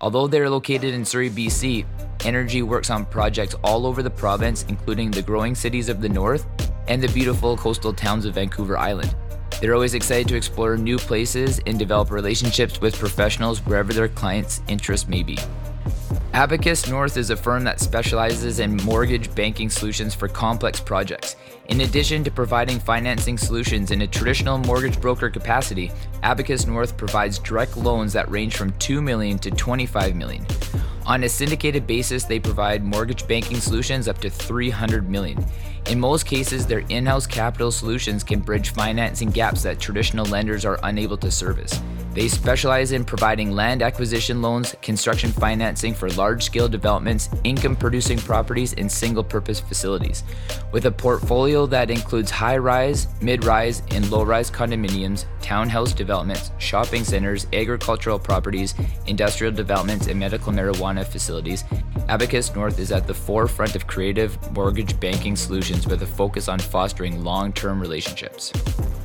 Although they're located in Surrey, BC, Energy works on projects all over the province, including the growing cities of the north and the beautiful coastal towns of Vancouver Island. They're always excited to explore new places and develop relationships with professionals wherever their clients' interests may be. Abacus North is a firm that specializes in mortgage banking solutions for complex projects. In addition to providing financing solutions in a traditional mortgage broker capacity, Abacus North provides direct loans that range from 2 million to 25 million. On a syndicated basis, they provide mortgage banking solutions up to 300 million. In most cases, their in-house capital solutions can bridge financing gaps that traditional lenders are unable to service. They specialize in providing land acquisition loans, construction financing for large scale developments, income producing properties, and single purpose facilities. With a portfolio that includes high rise, mid rise, and low rise condominiums, townhouse developments, shopping centers, agricultural properties, industrial developments, and medical marijuana facilities, Abacus North is at the forefront of creative mortgage banking solutions with a focus on fostering long term relationships.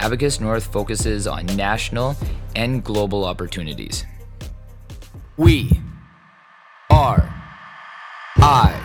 Abacus North focuses on national and global opportunities. We are I.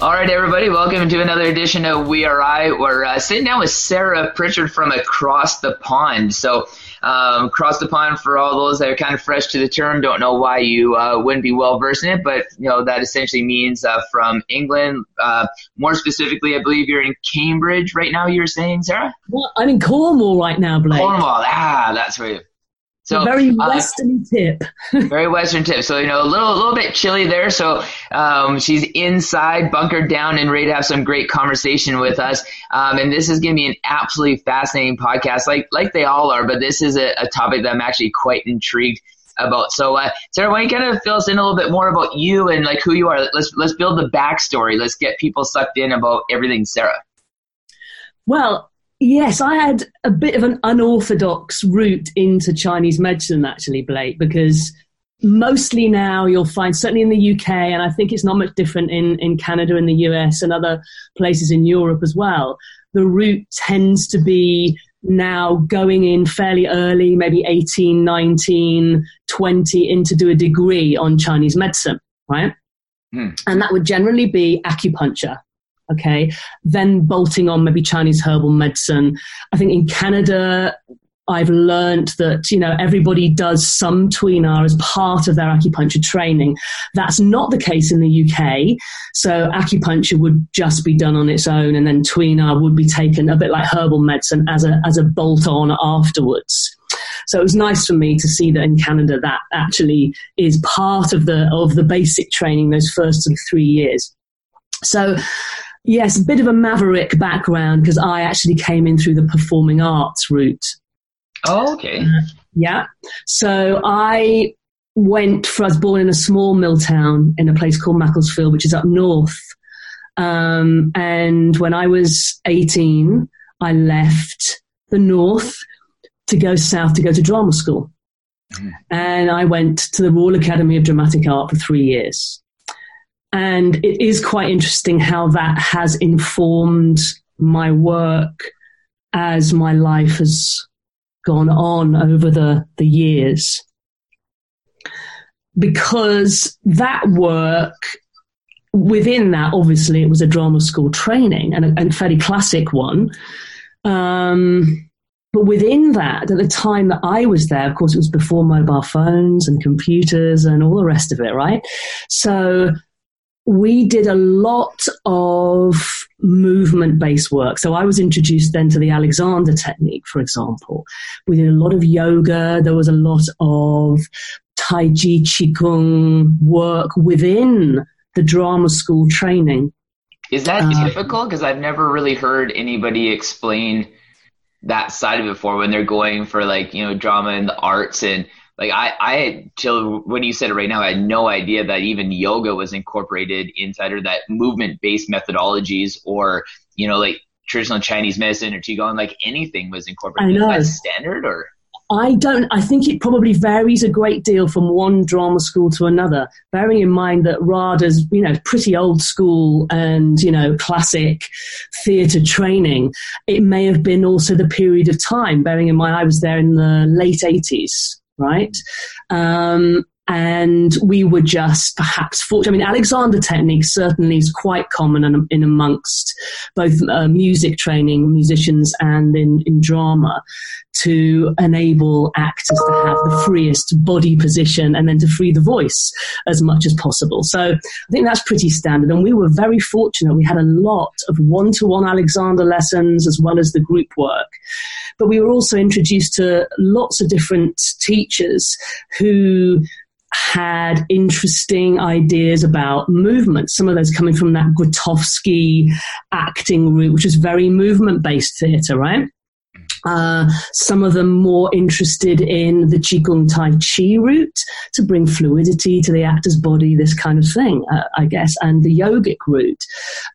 All right, everybody, welcome to another edition of We Are I. We're uh, sitting down with Sarah Pritchard from across the pond. So, um, across the pond, for all those that are kind of fresh to the term, don't know why you uh, wouldn't be well versed in it, but you know that essentially means uh, from England. Uh, more specifically, I believe you're in Cambridge right now. You're saying, Sarah? Well, I'm in Cornwall right now, Blake. Cornwall. Ah, that's where. So very western uh, tip. very western tip. So you know, a little, a little bit chilly there. So um, she's inside, bunkered down, and ready to have some great conversation with us. Um, and this is going to be an absolutely fascinating podcast, like like they all are. But this is a, a topic that I'm actually quite intrigued about. So, uh, Sarah, why don't you kind of fill us in a little bit more about you and like who you are? Let's let's build the backstory. Let's get people sucked in about everything, Sarah. Well, Yes, I had a bit of an unorthodox route into Chinese medicine, actually, Blake, because mostly now you'll find, certainly in the UK, and I think it's not much different in, in Canada and the US and other places in Europe as well, the route tends to be now going in fairly early, maybe 18, 19, 20, in to do a degree on Chinese medicine, right? Hmm. And that would generally be acupuncture okay then bolting on maybe chinese herbal medicine i think in canada I've learned that, you know, everybody does some Tuina as part of their acupuncture training. That's not the case in the UK. So acupuncture would just be done on its own and then Tuina would be taken a bit like herbal medicine as a, as a bolt on afterwards. So it was nice for me to see that in Canada that actually is part of the, of the basic training those first three years. So Yes, a bit of a maverick background because I actually came in through the performing arts route. Oh, okay. Uh, yeah. So I went, for, I was born in a small mill town in a place called Macclesfield, which is up north. Um, and when I was 18, I left the north to go south to go to drama school. Mm. And I went to the Royal Academy of Dramatic Art for three years. And it is quite interesting how that has informed my work as my life has gone on over the, the years. because that work within that, obviously, it was a drama school training and a, and fairly classic one. Um, but within that, at the time that I was there, of course, it was before mobile phones and computers and all the rest of it, right? So we did a lot of movement based work. So I was introduced then to the Alexander technique, for example. We did a lot of yoga. There was a lot of Tai Chi Qigong work within the drama school training. Is that uh, typical? Because I've never really heard anybody explain that side of it before when they're going for like, you know, drama and the arts and like I, I till when you said it right now, I had no idea that even yoga was incorporated inside or that movement based methodologies or, you know, like traditional Chinese medicine or Qigong, like anything was incorporated. I know. Is standard or? I don't, I think it probably varies a great deal from one drama school to another, bearing in mind that RADA's, you know, pretty old school and, you know, classic theatre training. It may have been also the period of time, bearing in mind I was there in the late 80s, right? Um, and we were just perhaps fortunate. I mean, Alexander technique certainly is quite common in, in amongst both uh, music training musicians and in, in drama to enable actors to have the freest body position and then to free the voice as much as possible. So I think that's pretty standard. And we were very fortunate. We had a lot of one to one Alexander lessons as well as the group work. But we were also introduced to lots of different teachers who had interesting ideas about movement. Some of those coming from that Grotowski acting route, which is very movement based theatre, right? Uh, some of them more interested in the Qigong Tai Chi route to bring fluidity to the actor's body, this kind of thing, uh, I guess, and the yogic route.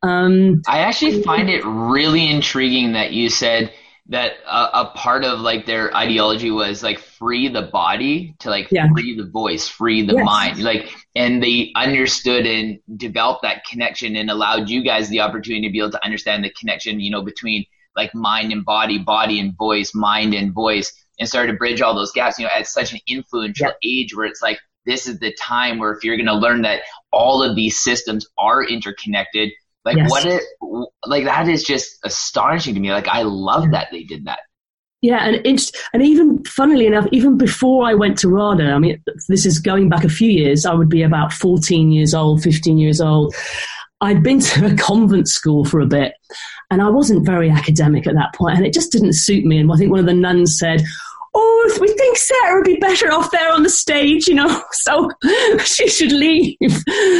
Um, I actually find it really intriguing that you said that a, a, part of like their ideology was like free the body to like yeah. free the voice, free the yes. mind, like, and they understood and developed that connection and allowed you guys the opportunity to be able to understand the connection, you know, between like mind and body, body and voice, mind and voice, and started to bridge all those gaps, you know, at such an influential yeah. age where it's like, this is the time where if you're going to learn that all of these systems are interconnected, like yes. what it like that is just astonishing to me. Like I love that they did that. Yeah, and it's and even funnily enough, even before I went to RADA, I mean, this is going back a few years. I would be about fourteen years old, fifteen years old. I'd been to a convent school for a bit, and I wasn't very academic at that point, and it just didn't suit me. And I think one of the nuns said, oh, we think Sarah would be better off there on the stage, you know, so she should leave.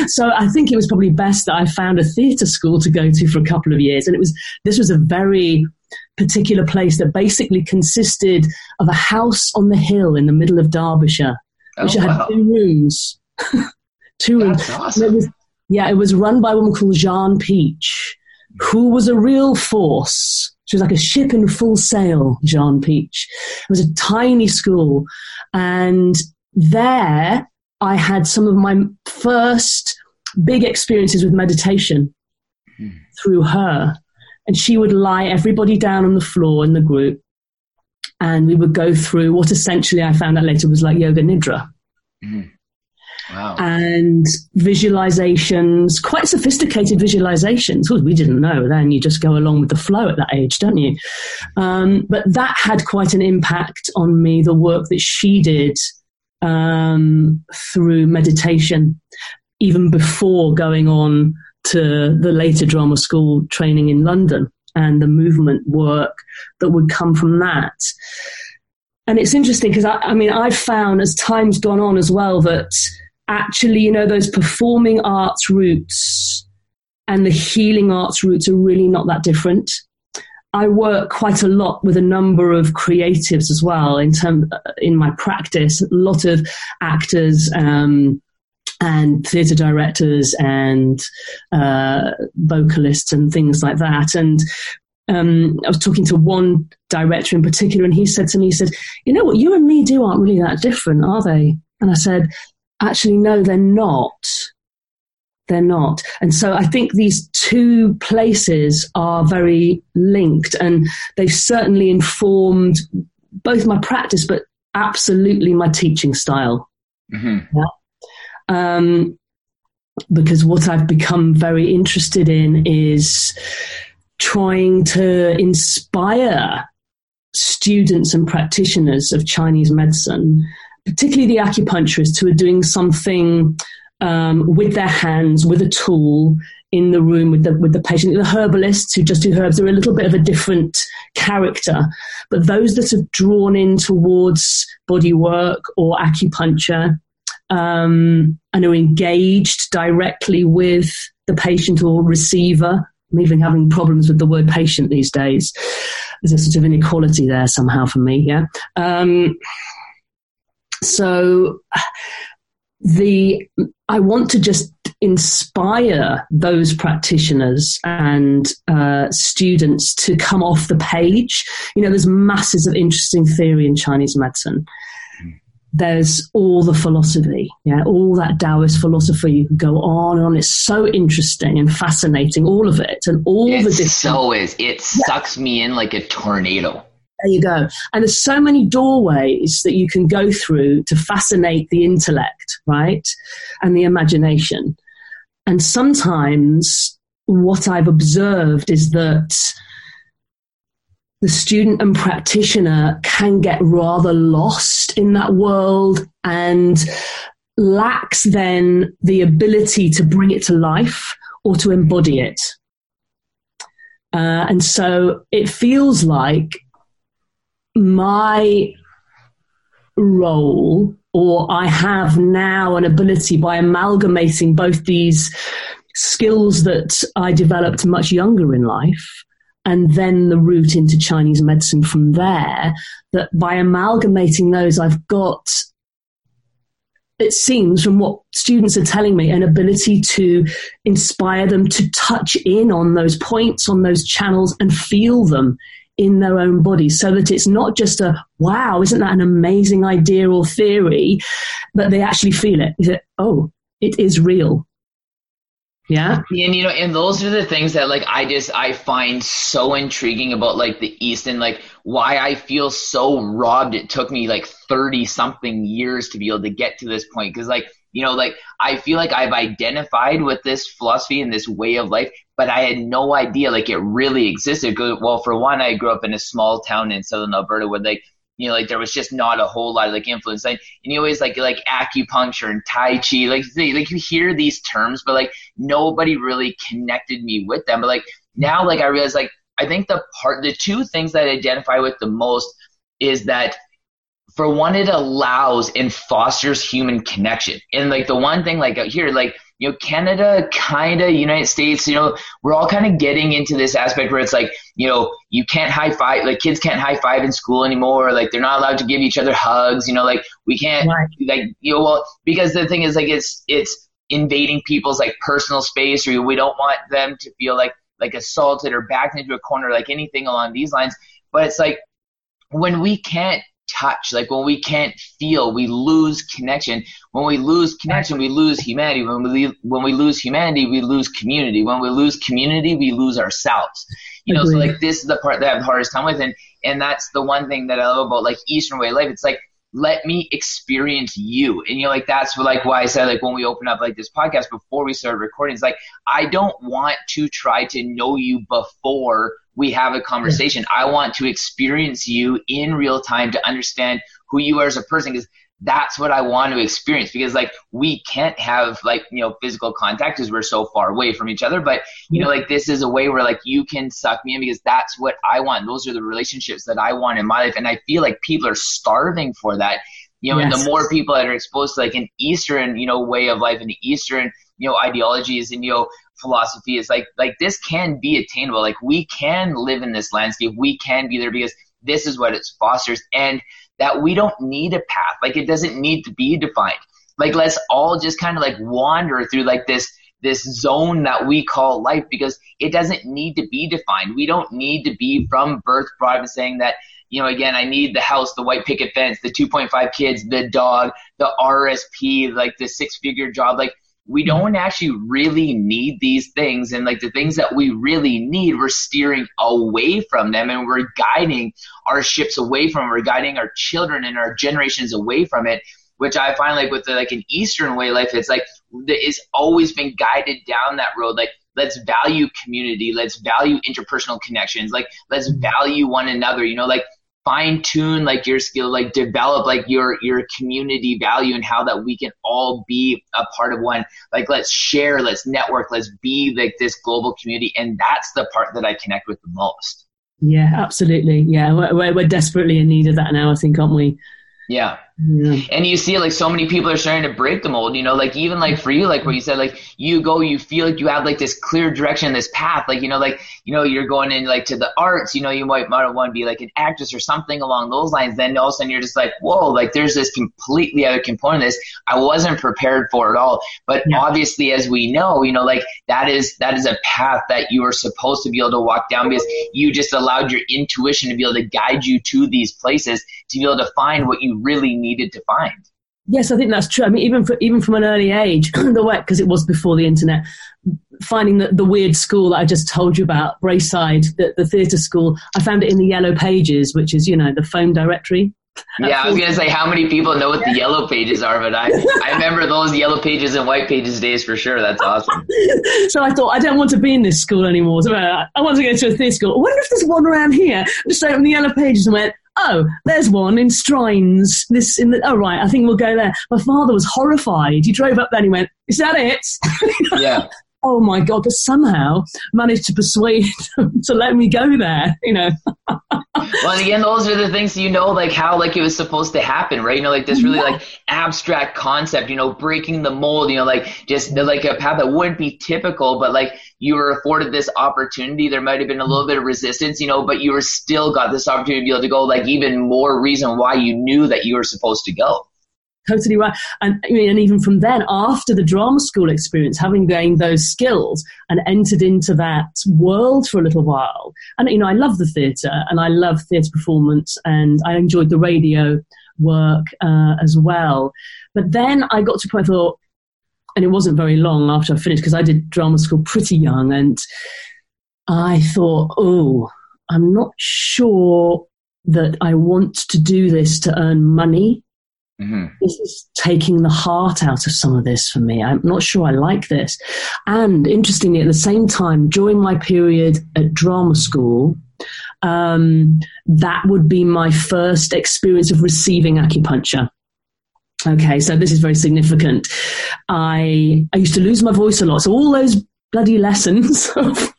So I think it was probably best that I found a theatre school to go to for a couple of years. And it was, this was a very particular place that basically consisted of a house on the hill in the middle of Derbyshire, which oh, had wow. two rooms. two That's rooms. Awesome. It was, yeah, it was run by a woman called Jean Peach, who was a real force she was like a ship in full sail, Jean Peach. It was a tiny school. And there I had some of my first big experiences with meditation mm. through her. And she would lie everybody down on the floor in the group. And we would go through what essentially I found out later was like yoga nidra. Mm. Wow. And visualizations, quite sophisticated visualizations. Well, we didn't know then. You just go along with the flow at that age, don't you? Um, but that had quite an impact on me, the work that she did um, through meditation, even before going on to the later drama school training in London and the movement work that would come from that. And it's interesting because I, I mean, I've found as time's gone on as well that actually, you know, those performing arts roots and the healing arts roots are really not that different. I work quite a lot with a number of creatives as well in term in my practice. A lot of actors um, and theatre directors and uh, vocalists and things like that. And um, I was talking to one director in particular, and he said to me, he said, "You know what? You and me do aren't really that different, are they?" And I said, actually, no, they're not. They're not. And so I think these two places are very linked and they've certainly informed both my practice, but absolutely my teaching style. Mm-hmm. Yeah? Um, because what I've become very interested in is trying to inspire students and practitioners of Chinese medicine, particularly the acupuncturists who are doing something um, with their hands, with a tool in the room with the with the patient. The herbalists who just do herbs are a little bit of a different character, but those that are drawn in towards body work or acupuncture um, and are engaged directly with the patient or receiver. I'm even having problems with the word patient these days. There's a sort of inequality there somehow for me. Yeah. Um, so the I want to just inspire those practitioners and uh, students to come off the page. You know, there's masses of interesting theory in Chinese medicine. There's all the philosophy, yeah, all that Taoist philosophy. You can go on and on. It's so interesting and fascinating, all of it, and all it the different. so is. It sucks yeah. me in like a tornado. There you go. And there's so many doorways that you can go through to fascinate the intellect, right? And the imagination. And sometimes what I've observed is that the student and practitioner can get rather lost in that world and lacks then the ability to bring it to life or to embody it. Uh, and so it feels like my role or I have now an ability by amalgamating both these skills that I developed much younger in life and then the route into Chinese medicine from there, that by amalgamating those, I've got, it seems from what students are telling me, an ability to inspire them to touch in on those points, on those channels and feel them in their own bodies so that it's not just a wow, isn't that an amazing idea or theory, but they actually feel it. Is it, oh, it is real. Yeah. And you know, and those are the things that like I just I find so intriguing about like the East and like why I feel so robbed. It took me like 30 something years to be able to get to this point. Cause like, you know, like I feel like I've identified with this philosophy and this way of life, but I had no idea like it really existed. Well, for one, I grew up in a small town in southern Alberta where like you know, like there was just not a whole lot of like influence. Like, and you always like like acupuncture and tai chi, like they, like you hear these terms, but like nobody really connected me with them. But like now, like I realize, like I think the part, the two things that I identify with the most is that for one, it allows and fosters human connection. And like the one thing, like here, like you know, Canada, kind of, United States, you know, we're all kind of getting into this aspect where it's like, you know, you can't high five, like kids can't high five in school anymore. Like they're not allowed to give each other hugs, you know, like we can't, right. like, you know, well, because the thing is like, it's, it's invading people's like personal space or we don't want them to feel like, like assaulted or backed into a corner, like anything along these lines. But it's like, when we can't touch. Like when we can't feel, we lose connection. When we lose connection, we lose humanity. When we when we lose humanity, we lose community. When we lose community, we lose ourselves. You know, so like this is the part that I have the hardest time with, and and that's the one thing that I love about like Eastern way of life. It's like let me experience you. And you know, like that's like why I said like when we open up like this podcast before we started recording, it's like I don't want to try to know you before we have a conversation. I want to experience you in real time to understand who you are as a person because that's what I want to experience because like we can't have like you know physical contact because we're so far away from each other but you know like this is a way where like you can suck me in because that's what I want those are the relationships that I want in my life and I feel like people are starving for that you know yes. and the more people that are exposed to like an eastern you know way of life and the eastern you know ideologies and you know philosophy is like like this can be attainable like we can live in this landscape we can be there because this is what it fosters and that we don't need a path. Like it doesn't need to be defined. Like let's all just kind of like wander through like this this zone that we call life because it doesn't need to be defined. We don't need to be from birth brought saying that, you know, again, I need the house, the white picket fence, the 2.5 kids, the dog, the RSP, like the six figure job. Like we mm-hmm. don't actually really need these things and like the things that we really need we're steering away from them and we're guiding our ships away from we're guiding our children and our generations away from it which I find like with the, like an Eastern way of life, it's like it's always been guided down that road. Like let's value community, let's value interpersonal connections, like let's mm-hmm. value one another. You know, like fine tune like your skill, like develop like your your community value and how that we can all be a part of one. Like let's share, let's network, let's be like this global community, and that's the part that I connect with the most. Yeah, absolutely. Yeah, we're, we're desperately in need of that now. I think, aren't we? Yeah. Yeah. And you see, like, so many people are starting to break the mold, you know, like, even like for you, like, what you said, like, you go, you feel like you have like this clear direction, this path, like, you know, like, you know, you're going in like to the arts, you know, you might, might want to be like an actress or something along those lines. Then all of a sudden you're just like, whoa, like, there's this completely other component of this I wasn't prepared for at all. But yeah. obviously, as we know, you know, like, that is, that is a path that you are supposed to be able to walk down because you just allowed your intuition to be able to guide you to these places to be able to find what you really needed to find. Yes, I think that's true. I mean, even for, even from an early age, the way because it was before the internet, finding the, the weird school that I just told you about, Brayside, the, the theatre school, I found it in the Yellow Pages, which is you know the phone directory. Yeah, I was gonna say how many people know what the yellow pages are, but I I remember those yellow pages and white pages days for sure. That's awesome. so I thought I don't want to be in this school anymore. So I want to go to a theatre school. I wonder if there's one around here. I just opened the yellow pages and went, oh, there's one in Strines. This in the, oh right, I think we'll go there. My father was horrified. He drove up there and he went, is that it? Yeah. Oh my god! But somehow managed to persuade them to let me go there. You know. well, again, those are the things you know, like how like it was supposed to happen, right? You know, like this really like abstract concept, you know, breaking the mold, you know, like just like a path that wouldn't be typical, but like you were afforded this opportunity. There might have been a little bit of resistance, you know, but you were still got this opportunity to be able to go. Like even more reason why you knew that you were supposed to go totally right. And and even from then, after the drama school experience, having gained those skills and entered into that world for a little while, and you know, I love the theatre and I love theatre performance, and I enjoyed the radio work uh, as well. But then I got to a point I thought, and it wasn't very long after I finished because I did drama school pretty young, and I thought, oh, I'm not sure that I want to do this to earn money Mm-hmm. This is taking the heart out of some of this for me. I'm not sure I like this. And interestingly, at the same time, during my period at drama school, um, that would be my first experience of receiving acupuncture. Okay, so this is very significant. I I used to lose my voice a lot, so all those bloody lessons of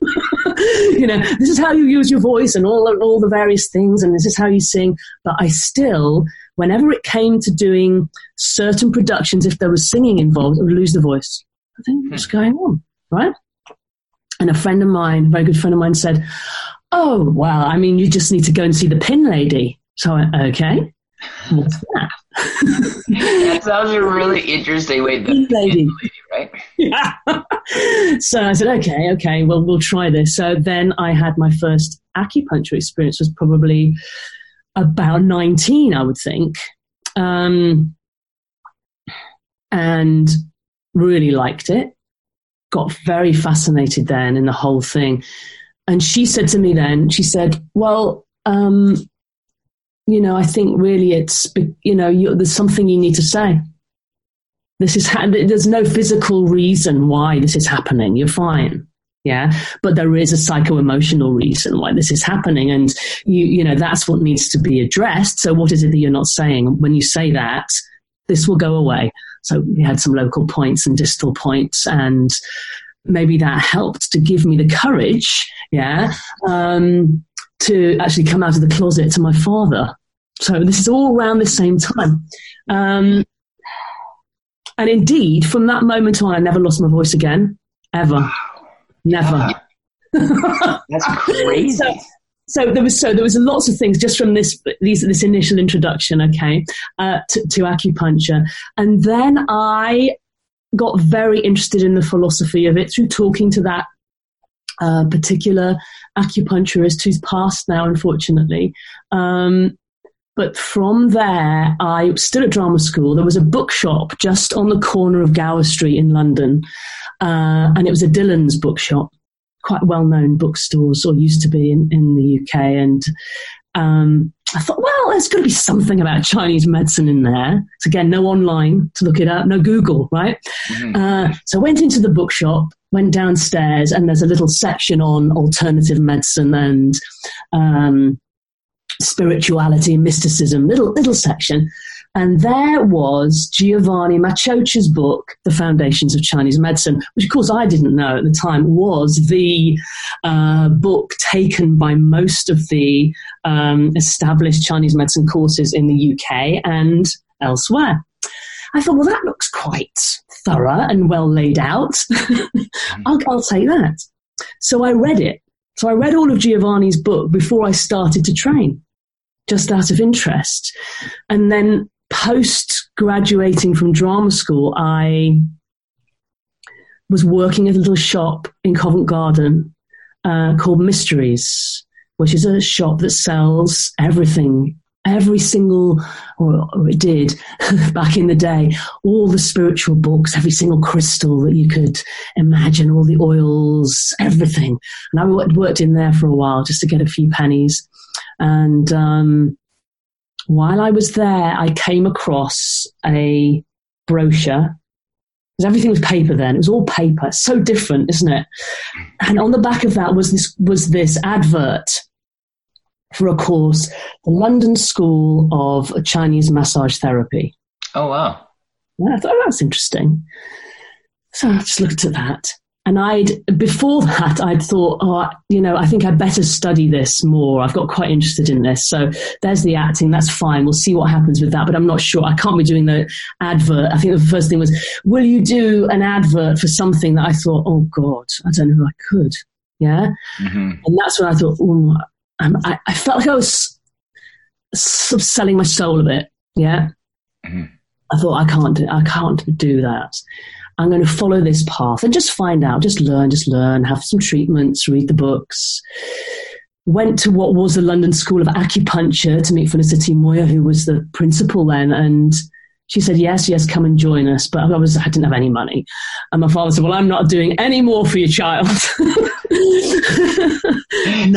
you know this is how you use your voice and all all the various things, and this is how you sing. But I still whenever it came to doing certain productions, if there was singing involved, I would lose the voice. I think, what's hmm. going on? Right? And a friend of mine, a very good friend of mine, said, Oh, well, I mean, you just need to go and see the pin lady. So I went, Okay. What's that? that sounds a really interesting way to pin lady. Yeah. so I said, okay, okay, well, we'll try this. So then I had my first acupuncture experience was probably about 19, I would think. Um, and really liked it. Got very fascinated then in the whole thing. And she said to me then, she said, Well, um, you know, I think really it's, you know, there's something you need to say. This is, ha- there's no physical reason why this is happening. You're fine. Yeah. But there is a psycho emotional reason why this is happening. And you, you know, that's what needs to be addressed. So what is it that you're not saying? When you say that, this will go away. So we had some local points and distal points and maybe that helped to give me the courage. Yeah. Um, to actually come out of the closet to my father. So this is all around the same time. Um, and indeed, from that moment on, I never lost my voice again, ever. Never. That's crazy. so, so, there was so there was lots of things just from this these, this initial introduction, okay, uh, to, to acupuncture, and then I got very interested in the philosophy of it through talking to that uh, particular acupuncturist who's passed now, unfortunately. Um, but from there, I was still at drama school. There was a bookshop just on the corner of Gower Street in London, uh, and it was a Dillons bookshop, quite well known bookstores, or used to be in, in the UK. And um, I thought, well, there's got to be something about Chinese medicine in there. So again, no online to look it up, no Google, right? Mm-hmm. Uh, so I went into the bookshop, went downstairs, and there's a little section on alternative medicine and um, spirituality and mysticism, little little section. And there was Giovanni Maciocia's book, The Foundations of Chinese Medicine, which of course I didn't know at the time was the uh, book taken by most of the um, established Chinese medicine courses in the UK and elsewhere. I thought, well, that looks quite thorough and well laid out. I'll, I'll take that. So I read it. So I read all of Giovanni's book before I started to train, just out of interest. And then post graduating from drama school, I was working at a little shop in Covent Garden uh, called Mysteries, which is a shop that sells everything. Every single, or, or it did back in the day, all the spiritual books, every single crystal that you could imagine, all the oils, everything. And I worked in there for a while just to get a few pennies. And um, while I was there, I came across a brochure. Because everything was paper then. It was all paper. So different, isn't it? And on the back of that was this was this advert for a course, the London School of Chinese Massage Therapy. Oh wow. Yeah, I thought oh, that's interesting. So I just looked at that. And I'd, before that, I'd thought, oh, you know, I think I'd better study this more. I've got quite interested in this. So there's the acting. That's fine. We'll see what happens with that. But I'm not sure. I can't be doing the advert. I think the first thing was, will you do an advert for something that I thought, oh God, I don't know if I could. Yeah. Mm-hmm. And that's when I thought, oh, I, I, felt like I was sort of selling my soul a bit. Yeah. Mm-hmm. I thought I can't do, I can't do that. I'm going to follow this path and just find out, just learn, just learn, have some treatments, read the books. Went to what was the London School of Acupuncture to meet Felicity Moyer, who was the principal then, and she said, "Yes, yes, come and join us." But I was, I didn't have any money, and my father said, "Well, I'm not doing any more for your child." no.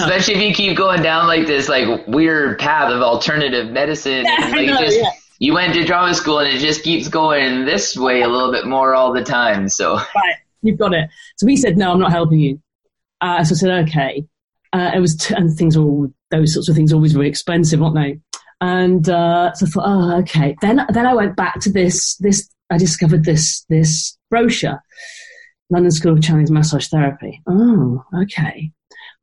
Especially if you keep going down like this, like weird path of alternative medicine, yeah, and, like know, just yeah you went to drama school and it just keeps going this way a little bit more all the time. So right, you've got it. So he said, "No, I'm not helping you." Uh, so I said, "Okay." Uh, it was, t- and things all those sorts of things always very expensive, aren't they? And uh, so I thought, "Oh, okay." Then then I went back to this this. I discovered this this brochure, London School of Chinese Massage Therapy. Oh, okay.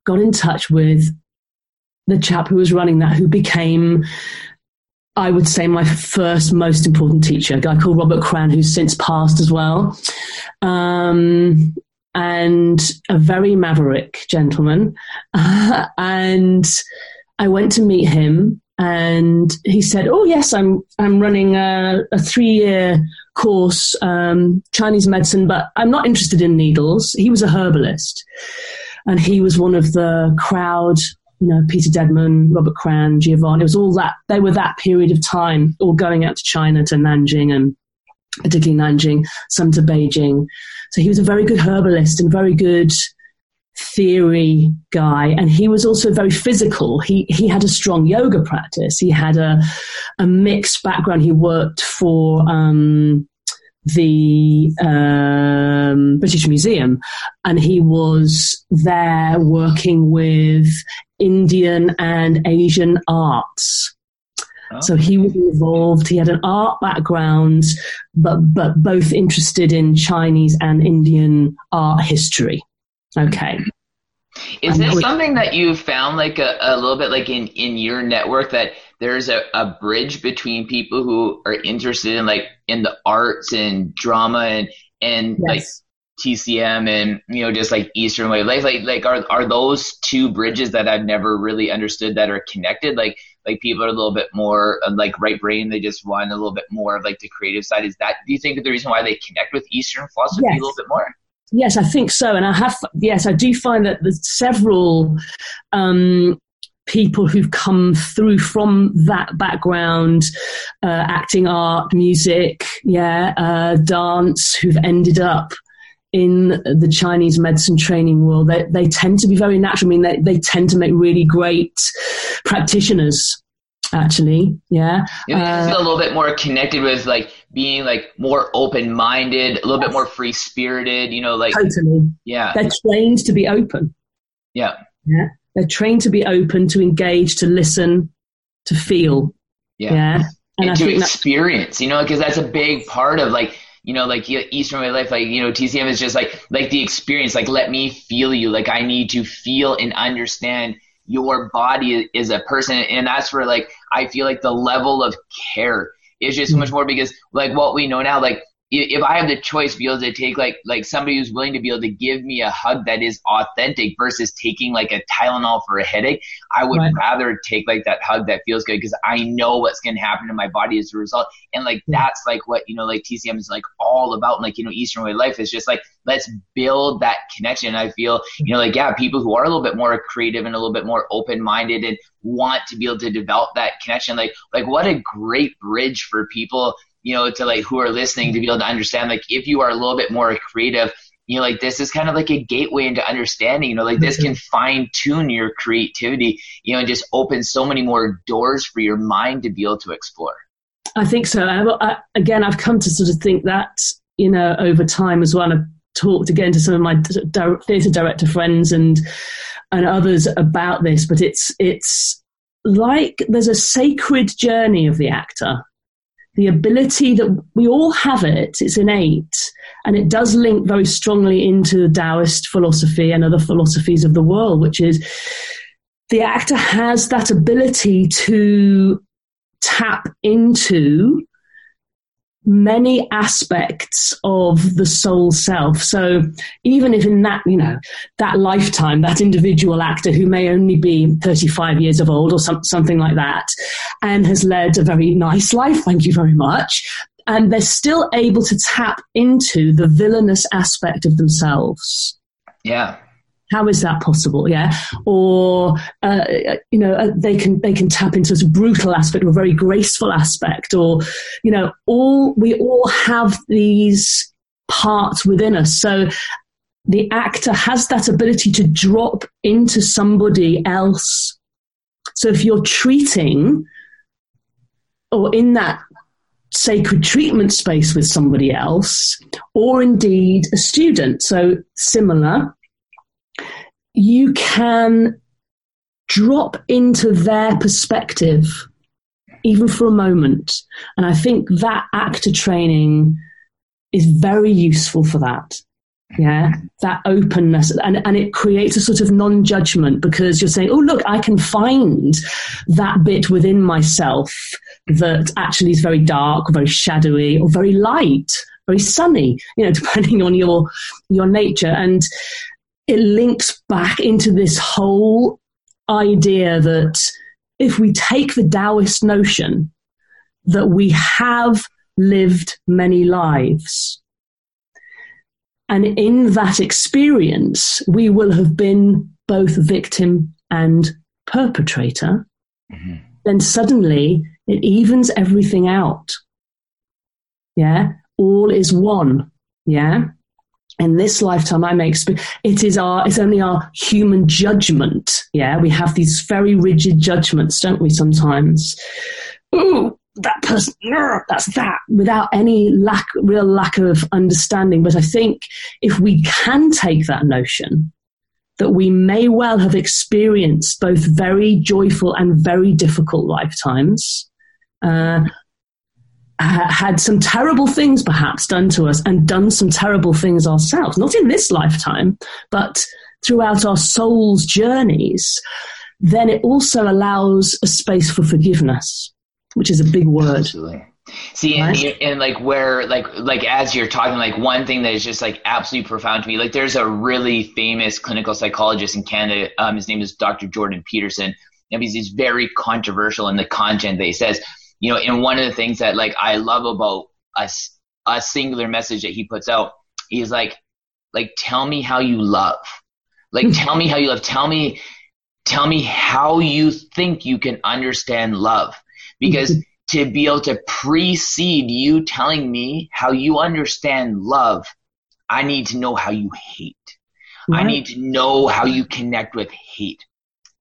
Got in touch with the chap who was running that, who became I would say my first most important teacher, a guy called Robert Cran, who's since passed as well. Um, and a very maverick gentleman. And I went to meet him and he said, "Oh yes, I'm I'm running a, a three year course um, Chinese medicine, but I'm not interested in needles." He was a herbalist, and he was one of the crowd you know, Peter Deadman, Robert Cran, Giovanni. It was all that. They were that period of time, all going out to China, to Nanjing, and particularly Nanjing, some to Beijing. So he was a very good herbalist and very good theory guy and he was also very physical he he had a strong yoga practice he had a a mixed background he worked for um the um, British Museum, and he was there working with Indian and Asian arts. Oh. So he was involved. He had an art background, but but both interested in Chinese and Indian art history. Okay. Is this something that you found like a, a little bit like in, in your network that there's a, a bridge between people who are interested in like in the arts and drama and and yes. like TCM and you know just like Eastern way like like like are are those two bridges that I've never really understood that are connected like like people are a little bit more uh, like right brain they just want a little bit more of like the creative side is that do you think the reason why they connect with Eastern philosophy yes. a little bit more Yes, I think so, and I have. Yes, I do find that there's several um, people who've come through from that background, uh, acting, art, music, yeah, uh, dance, who've ended up in the Chinese medicine training world. They, they tend to be very natural. I mean, they, they tend to make really great practitioners. actually. Yeah. You uh, feel a little bit more connected with like being like more open minded, a little yes. bit more free spirited, you know, like. Totally. Yeah. They're trained to be open. Yeah. Yeah. They're trained to be open, to engage, to listen, to feel. Yeah. yeah? And, and to experience, you know, because that's a big part of like, you know, like Eastern Way Life, like, you know, TCM is just like, like the experience, like, let me feel you. Like, I need to feel and understand your body is a person. And that's where, like, I feel like the level of care is just so much hmm. more because, like, what we know now, like, if I have the choice be able to take like like somebody who's willing to be able to give me a hug that is authentic versus taking like a Tylenol for a headache, I would right. rather take like that hug that feels good because I know what's going to happen to my body as a result. And like that's like what you know like TCM is like all about. And, like you know Eastern Way Life is just like let's build that connection. I feel you know like yeah people who are a little bit more creative and a little bit more open minded and want to be able to develop that connection. Like like what a great bridge for people you know, to like who are listening to be able to understand, like, if you are a little bit more creative, you know, like this is kind of like a gateway into understanding, you know, like this mm-hmm. can fine tune your creativity, you know, and just open so many more doors for your mind to be able to explore. I think so. I, again, I've come to sort of think that, you know, over time as well. I've talked again to some of my theatre director friends and, and others about this, but it's, it's like there's a sacred journey of the actor the ability that we all have it, it's innate, and it does link very strongly into the Taoist philosophy and other philosophies of the world, which is the actor has that ability to tap into many aspects of the soul self. So even if in that, you know, that lifetime, that individual actor who may only be 35 years of old or some, something like that, and has led a very nice life, thank you very much, and they're still able to tap into the villainous aspect of themselves. Yeah. How is that possible? Yeah, or uh, you know uh, they can they can tap into a brutal aspect or a very graceful aspect, or you know all we all have these parts within us. So the actor has that ability to drop into somebody else. So if you're treating or in that sacred treatment space with somebody else, or indeed a student, so similar, you can drop into their perspective even for a moment. And I think that actor training is very useful for that. Yeah, that openness and, and it creates a sort of non judgment because you're saying, oh, look, I can find that bit within myself that actually is very dark, very shadowy, or very light, very sunny, you know, depending on your your nature. And it links back into this whole idea that if we take the Taoist notion that we have lived many lives, and in that experience, we will have been both victim and perpetrator, mm-hmm. then suddenly it evens everything out. Yeah, all is one. Yeah in this lifetime I experience it is our it's only our human judgment. Yeah, we have these very rigid judgments, don't we, sometimes? Ooh, that person that's that without any lack real lack of understanding. But I think if we can take that notion that we may well have experienced both very joyful and very difficult lifetimes, uh, had some terrible things perhaps done to us and done some terrible things ourselves, not in this lifetime, but throughout our soul's journeys, then it also allows a space for forgiveness, which is a big word. Absolutely. See, and, and, like where, like, like as you're talking, like one thing that is just like absolutely profound to me, like there's a really famous clinical psychologist in Canada. Um, his name is Dr. Jordan Peterson. And he's, he's very controversial in the content that he says you know, and one of the things that like I love about a, a singular message that he puts out is like, like, tell me how you love. Like, tell me how you love. Tell me, tell me how you think you can understand love. Because to be able to precede you telling me how you understand love, I need to know how you hate. Right. I need to know how you connect with hate.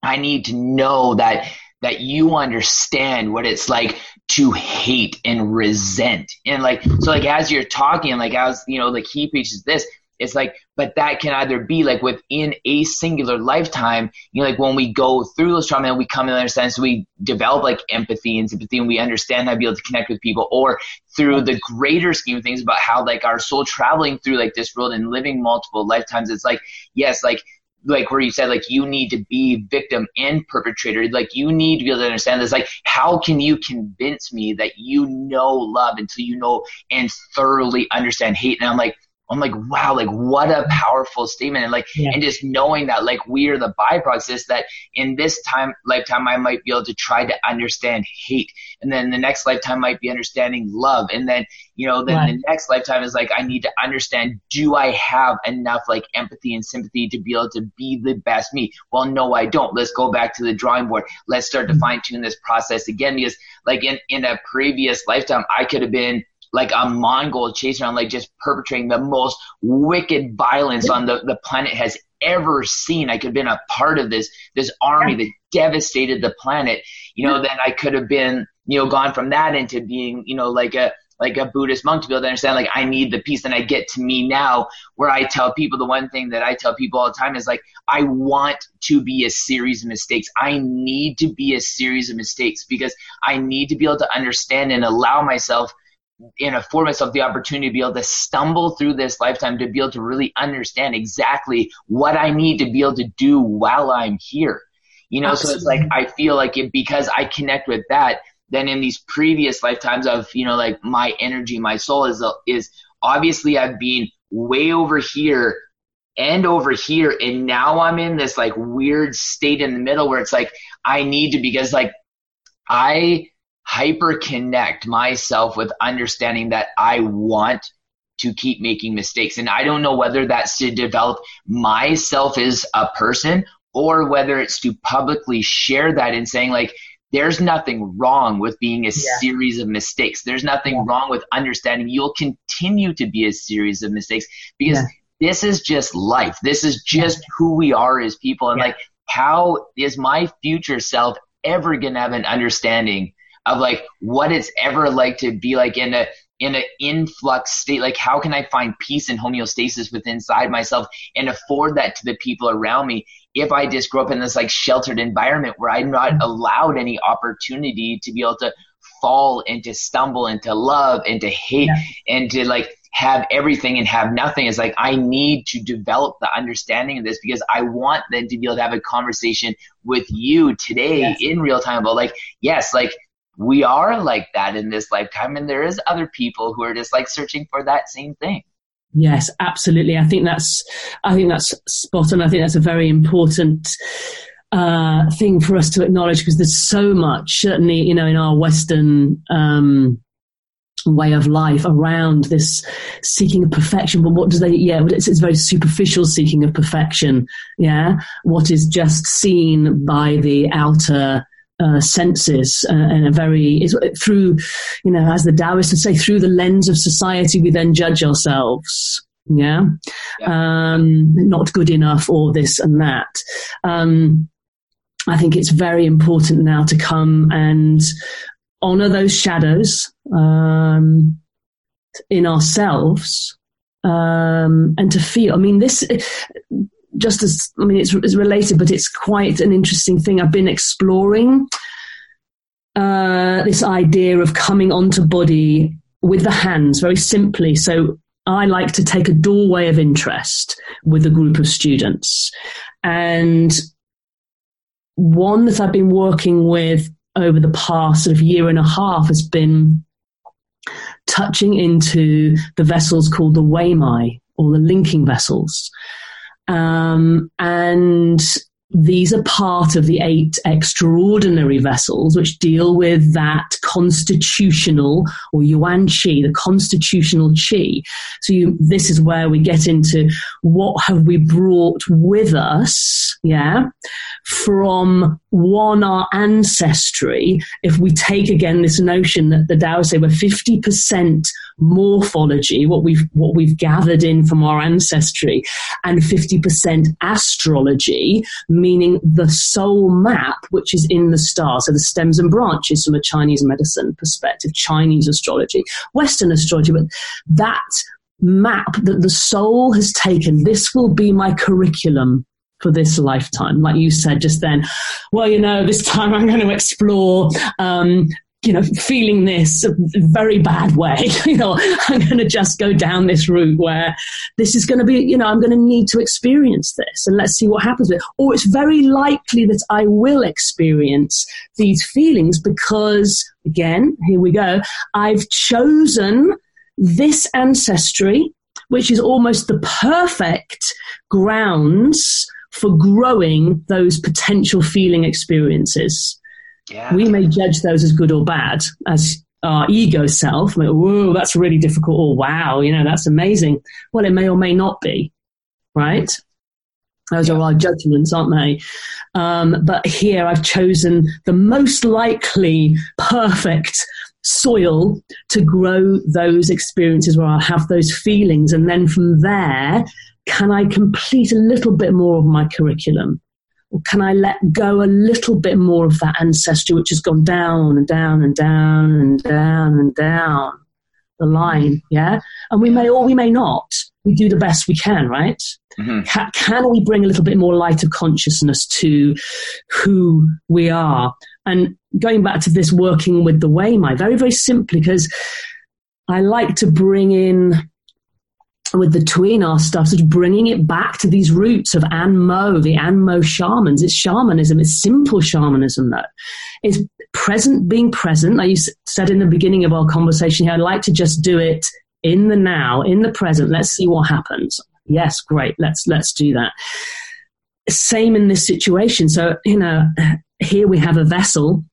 I need to know that that you understand what it's like to hate and resent. And like, so like as you're talking, like as, you know, like he preaches this, it's like, but that can either be like within a singular lifetime, you know, like when we go through those trauma and we come to understand, so we develop like empathy and sympathy and we understand how to be able to connect with people or through the greater scheme of things about how like our soul traveling through like this world and living multiple lifetimes. It's like, yes, like like where you said like you need to be victim and perpetrator like you need to be able to understand this like how can you convince me that you know love until you know and thoroughly understand hate? And i'm like I'm like, wow, like what a powerful statement. And like, yeah. and just knowing that like we are the byproducts is that in this time, lifetime, I might be able to try to understand hate. And then the next lifetime might be understanding love. And then, you know, then right. the next lifetime is like, I need to understand, do I have enough like empathy and sympathy to be able to be the best me? Well, no, I don't. Let's go back to the drawing board. Let's start to mm-hmm. fine tune this process again because like in, in a previous lifetime, I could have been like a Mongol chasing around, like just perpetrating the most wicked violence on the, the planet has ever seen. I could have been a part of this, this army that devastated the planet. You know, then I could have been, you know, gone from that into being, you know, like a, like a Buddhist monk to be able to understand, like, I need the peace. And I get to me now where I tell people the one thing that I tell people all the time is like, I want to be a series of mistakes. I need to be a series of mistakes because I need to be able to understand and allow myself and afford myself the opportunity to be able to stumble through this lifetime to be able to really understand exactly what I need to be able to do while I'm here. You know, Absolutely. so it's like I feel like it because I connect with that. Then in these previous lifetimes of you know like my energy, my soul is is obviously I've been way over here and over here, and now I'm in this like weird state in the middle where it's like I need to because like I hyper connect myself with understanding that I want to keep making mistakes. And I don't know whether that's to develop myself as a person or whether it's to publicly share that and saying like, there's nothing wrong with being a yeah. series of mistakes. There's nothing yeah. wrong with understanding you'll continue to be a series of mistakes because yeah. this is just life. This is just who we are as people. And like, how is my future self ever going to have an understanding of like what it's ever like to be like in a in an influx state like how can i find peace and homeostasis within inside myself and afford that to the people around me if i just grow up in this like sheltered environment where i'm not mm-hmm. allowed any opportunity to be able to fall and to stumble and to love and to hate yeah. and to like have everything and have nothing. It's like I need to develop the understanding of this because I want them to be able to have a conversation with you today yes. in real time about like, yes, like we are like that in this lifetime and there is other people who are just like searching for that same thing. Yes absolutely. I think that's i think that's spot on. I think that's a very important uh, thing for us to acknowledge because there's so much certainly you know in our western um, way of life around this seeking of perfection. But what does they yeah it's, it's very superficial seeking of perfection. Yeah? What is just seen by the outer uh, senses uh, and a very is through you know as the Taoists would say through the lens of society we then judge ourselves yeah, yeah. Um, not good enough or this and that um, I think it's very important now to come and honor those shadows um, in ourselves um, and to feel. I mean, this just as I mean, it's, it's related, but it's quite an interesting thing. I've been exploring uh, this idea of coming onto body with the hands very simply. So I like to take a doorway of interest with a group of students, and one that I've been working with over the past sort of year and a half has been touching into the vessels called the Weimai or the linking vessels. Um, and these are part of the eight extraordinary vessels which deal with that constitutional or yuan qi, the constitutional qi. So you, this is where we get into what have we brought with us, yeah, from one our ancestry. If we take again this notion that the Tao say we're 50% morphology, what we've what we've gathered in from our ancestry, and 50% astrology meaning the soul map, which is in the stars. So the stems and branches from a Chinese medicine perspective, Chinese astrology, Western astrology, but that map that the soul has taken, this will be my curriculum for this lifetime. Like you said just then, well, you know, this time I'm going to explore um, you know, feeling this very bad way. you know, I'm going to just go down this route where this is going to be, you know, I'm going to need to experience this and let's see what happens with it. Or it's very likely that I will experience these feelings because, again, here we go, I've chosen this ancestry, which is almost the perfect grounds for growing those potential feeling experiences. Yeah. We may judge those as good or bad as our ego self. Like, Whoa, that's really difficult. Or wow, you know, that's amazing. Well, it may or may not be, right? Those yeah. are our judgments, aren't they? Um, but here I've chosen the most likely perfect soil to grow those experiences where I'll have those feelings. And then from there, can I complete a little bit more of my curriculum? Can I let go a little bit more of that ancestry which has gone down and down and down and down and down the line? Yeah. And we may or we may not. We do the best we can, right? Mm-hmm. Can, can we bring a little bit more light of consciousness to who we are? And going back to this working with the Weimai very, very simply, because I like to bring in with the Tuina stuff, sort of bringing it back to these roots of Anmo, the Anmo shamans. It's shamanism. It's simple shamanism, though. It's present, being present. Like you said in the beginning of our conversation here, I'd like to just do it in the now, in the present. Let's see what happens. Yes, great. Let's let's do that. Same in this situation. So you know, here we have a vessel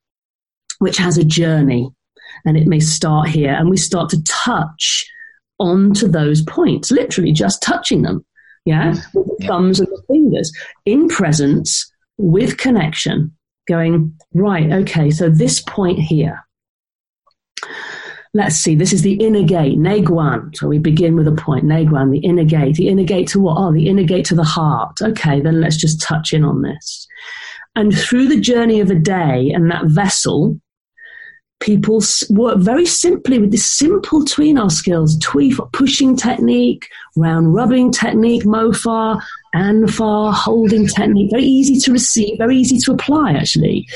which has a journey, and it may start here, and we start to touch onto those points, literally just touching them. Yeah. Mm. With the thumbs and the fingers in presence with connection, going, right, okay, so this point here. Let's see, this is the inner gate, Neiguan. So we begin with a point, Neiguan, the inner gate. The inner gate to what? Oh, the inner gate to the heart. Okay, then let's just touch in on this. And through the journey of a day and that vessel, people work very simply with this simple Tuina skills, Tui pushing technique, round rubbing technique, Mofa, Anfa, holding technique, very easy to receive, very easy to apply actually.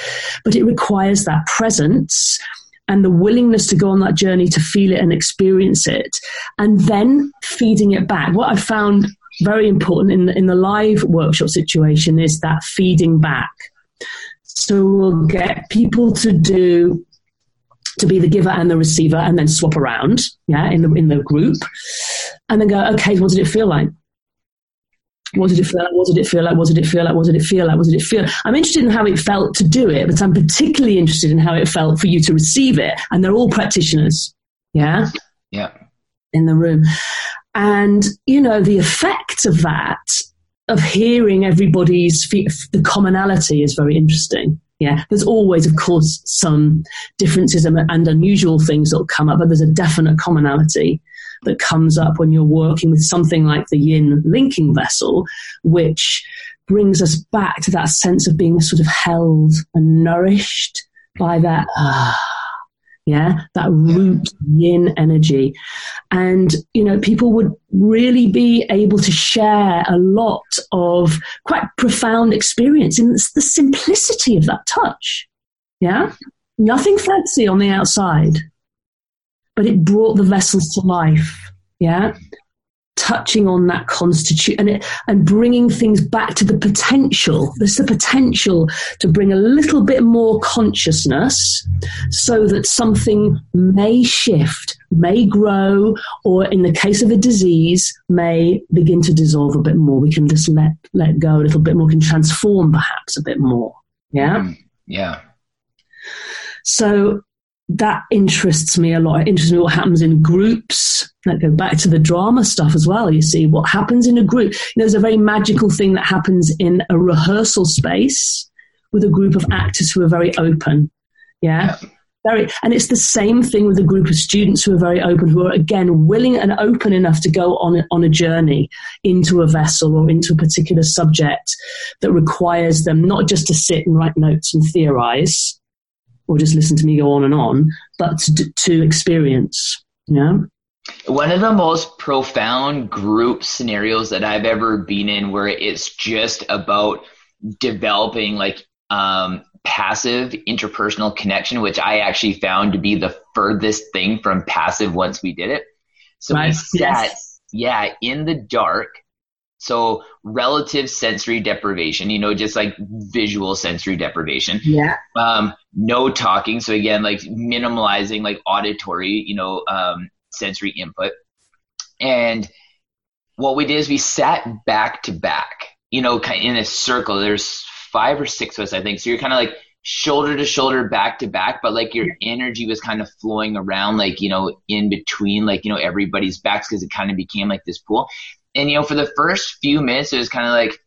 But it requires that presence and the willingness to go on that journey to feel it and experience it and then feeding it back. What I found very important in the, in the live workshop situation is that feeding back. So we'll get people to do to be the giver and the receiver and then swap around, yeah, in the in the group. And then go, okay, what did it feel like? What did it feel like? What did it feel like? What did it feel like? What did it feel like? What did it feel? I'm interested in how it felt to do it, but I'm particularly interested in how it felt for you to receive it. And they're all practitioners. Yeah. Yeah. In the room. And, you know, the effect of that, of hearing everybody's, the commonality is very interesting. Yeah, there's always, of course, some differences and, and unusual things that will come up, but there's a definite commonality that comes up when you're working with something like the yin linking vessel, which brings us back to that sense of being sort of held and nourished by that. Uh, yeah, that root yin energy. And, you know, people would really be able to share a lot of quite profound experience in the simplicity of that touch. Yeah, nothing fancy on the outside, but it brought the vessels to life. Yeah, touching on that constitute and it, and bringing things back to the potential. There's the potential to bring a little bit more consciousness so that something may shift, may grow, or in the case of a disease, may begin to dissolve a bit more. We can just let let go a little bit more, can transform perhaps a bit more. Yeah. Mm, yeah. So that interests me a lot. It interests me what happens in groups. That go back to the drama stuff as well. You see what happens in a group. You know, there's a very magical thing that happens in a rehearsal space with a group of actors who are very open. Yeah. yeah. Very, and it's the same thing with a group of students who are very open, who are again willing and open enough to go on on a journey into a vessel or into a particular subject that requires them not just to sit and write notes and theorize, or just listen to me go on and on, but to, to experience. You know? One of the most profound group scenarios that I've ever been in where it's just about developing like um, passive interpersonal connection, which I actually found to be the furthest thing from passive once we did it. So right. we sat, yes. yeah, in the dark. So relative sensory deprivation, you know, just like visual sensory deprivation. Yeah. Um, no talking. So again, like minimalizing like auditory, you know, um, sensory input. And what we did is we sat back to back, you know, in a circle. There's five or six of us, I think. So you're kind of like shoulder to shoulder, back to back, but like your energy was kind of flowing around, like, you know, in between, like, you know, everybody's backs because it kind of became like this pool. And, you know, for the first few minutes, it was kind of like,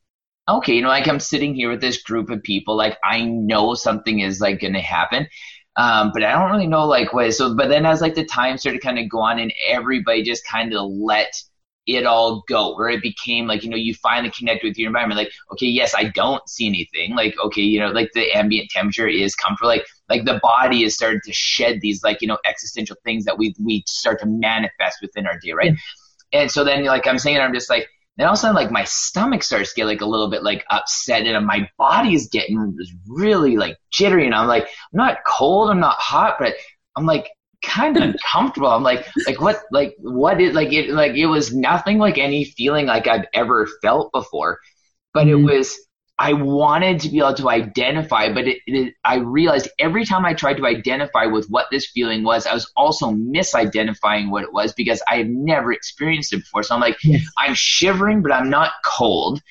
okay, you know, like I'm sitting here with this group of people, like I know something is like going to happen. Um, but I don't really know like what. So, but then as like the time started to kind of go on, and everybody just kind of let it all go, where it became like you know you finally connect with your environment. Like, okay, yes, I don't see anything. Like, okay, you know, like the ambient temperature is comfortable. Like, like the body is starting to shed these like you know existential things that we we start to manifest within our day, right? Yeah. And so then like I'm saying, I'm just like then all of a sudden, like my stomach starts to get like a little bit like upset, and my body is getting really like jittery, and I'm like, I'm not cold, I'm not hot, but I'm like kind of uncomfortable. I'm like, like what, like what is like it, like it was nothing like any feeling like I've ever felt before, but mm-hmm. it was I wanted to be able to identify, but it, it, I realized every time I tried to identify with what this feeling was, I was also misidentifying what it was because I had never experienced it before. So I'm like, yes. I'm shivering, but I'm not cold.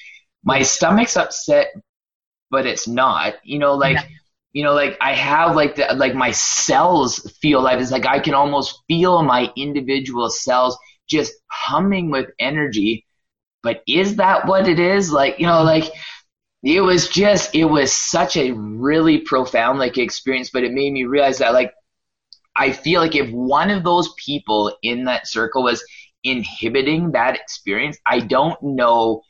My stomach's upset, but it's not. You know, like, yeah. you know, like I have like the like my cells feel like it's like I can almost feel my individual cells just humming with energy. But is that what it is? Like, you know, like it was just it was such a really profound like experience but it made me realize that like i feel like if one of those people in that circle was inhibiting that experience i don't know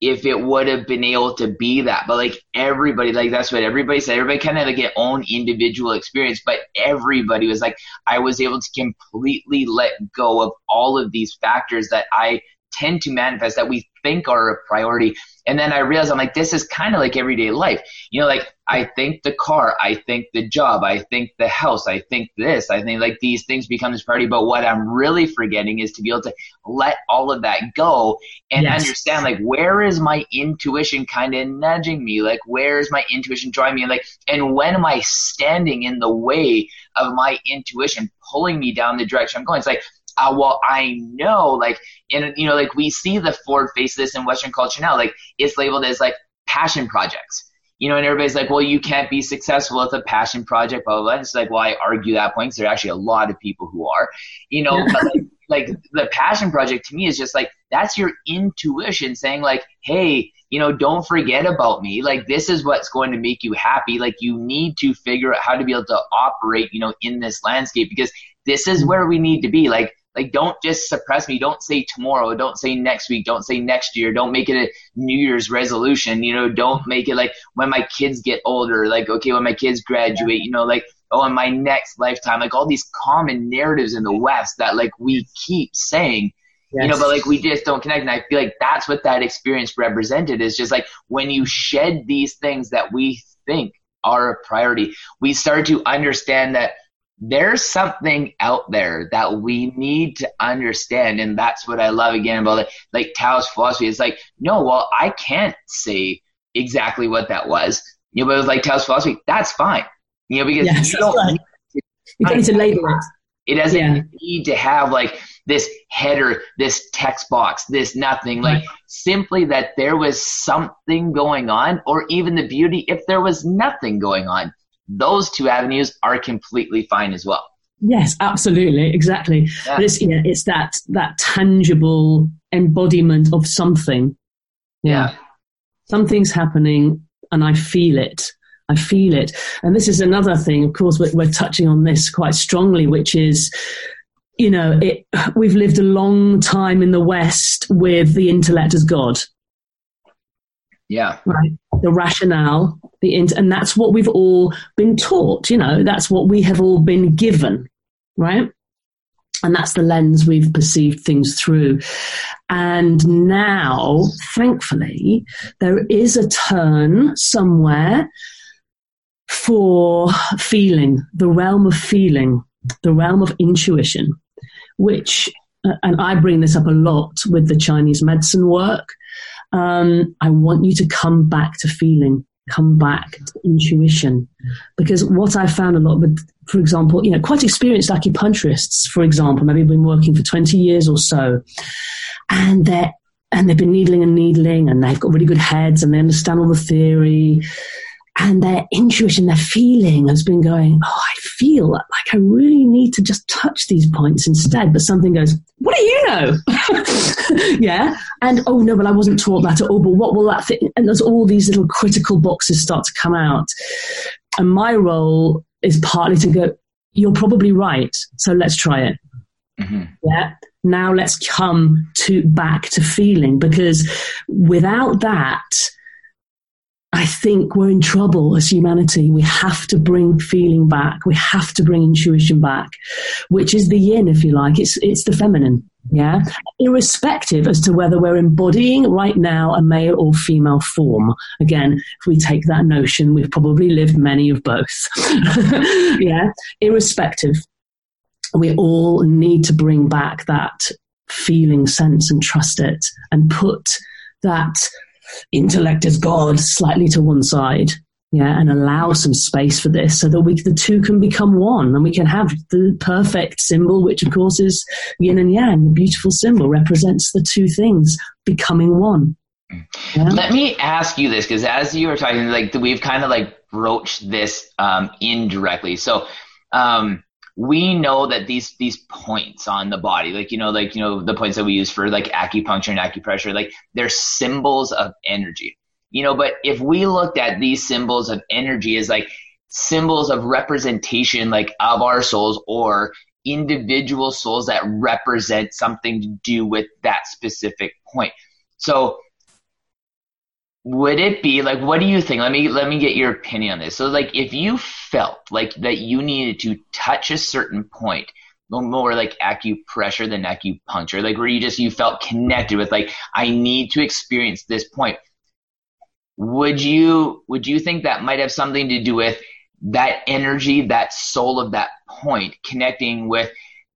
if it would have been able to be that but like everybody like that's what everybody said. Everybody kind of like their own individual experience but everybody was like i was able to completely let go of all of these factors that i tend to manifest that we think are a priority. And then I realized I'm like, this is kind of like everyday life. You know, like I think the car, I think the job, I think the house, I think this, I think like these things become this priority. But what I'm really forgetting is to be able to let all of that go and yes. understand like where is my intuition kind of nudging me? Like where is my intuition drawing me? Like and when am I standing in the way of my intuition pulling me down the direction I'm going? It's like uh, well, I know, like, and you know, like we see the forward face of this in Western culture now, like it's labeled as like passion projects. You know, and everybody's like, well, you can't be successful with a passion project, blah, blah, blah. And it's like, well, I argue that point because there are actually a lot of people who are, you know, but like, like the passion project to me is just like, that's your intuition saying like, hey, you know, don't forget about me. Like, this is what's going to make you happy. Like, you need to figure out how to be able to operate, you know, in this landscape because this is where we need to be. Like, like, don't just suppress me. Don't say tomorrow. Don't say next week. Don't say next year. Don't make it a New Year's resolution. You know, don't make it like when my kids get older, like, okay, when my kids graduate, you know, like, oh, in my next lifetime, like all these common narratives in the West that like we keep saying, Yes. you know, but like we just don't connect. And I feel like that's what that experience represented is just like when you shed these things that we think are a priority, we start to understand that there's something out there that we need to understand. And that's what I love again about it. Like Taoist philosophy is like, no, well, I can't say exactly what that was. You know, but it was like Taoist philosophy, that's fine. You know, because yes, you don't right. need to, need to label it. It doesn't yeah. need to have like this header, this text box, this nothing. Like simply that there was something going on, or even the beauty if there was nothing going on those two avenues are completely fine as well. Yes, absolutely, exactly. Yeah. But it's yeah, it's that that tangible embodiment of something. Yeah. yeah. Something's happening and I feel it. I feel it. And this is another thing, of course, we're, we're touching on this quite strongly, which is, you know, it, we've lived a long time in the West with the intellect as God. Yeah. Right. The rationale, the int- and that's what we've all been taught, you know, that's what we have all been given, right? And that's the lens we've perceived things through. And now, thankfully, there is a turn somewhere for feeling, the realm of feeling, the realm of intuition, which, uh, and I bring this up a lot with the Chinese medicine work. Um, I want you to come back to feeling come back to intuition. Because what I found a lot with, for example, you know, quite experienced acupuncturists, for example, maybe been working for 20 years or so, and they're and they've been needling and needling and they've got really good heads and they understand all the theory and their intuition, their feeling has been going, Oh, I feel like I really need to just touch these points instead. But something goes, What do you know? yeah. And oh, no, but I wasn't taught that at all. But what will that fit? And there's all these little critical boxes start to come out. And my role is partly to go, You're probably right. So let's try it. Mm-hmm. Yeah. Now let's come to back to feeling because without that, I think we're in trouble as humanity. We have to bring feeling back. We have to bring intuition back, which is the yin, if you like. It's, it's the feminine. Yeah. Irrespective as to whether we're embodying right now a male or female form. Again, if we take that notion, we've probably lived many of both. yeah. Irrespective. We all need to bring back that feeling sense and trust it and put that intellect as God slightly to one side, yeah, and allow some space for this so that we the two can become one and we can have the perfect symbol, which of course is yin and yang. The beautiful symbol represents the two things becoming one. Yeah? Let me ask you this because as you were talking, like we've kind of like broached this um, indirectly. So, um, we know that these these points on the body, like you know, like you know, the points that we use for like acupuncture and acupressure, like they're symbols of energy. You know, but if we looked at these symbols of energy as like symbols of representation, like of our souls or individual souls that represent something to do with that specific point. So would it be like what do you think? Let me let me get your opinion on this. So like if you felt like that you needed to touch a certain point more like acupressure than acupuncture like where you just you felt connected with like i need to experience this point would you would you think that might have something to do with that energy that soul of that point connecting with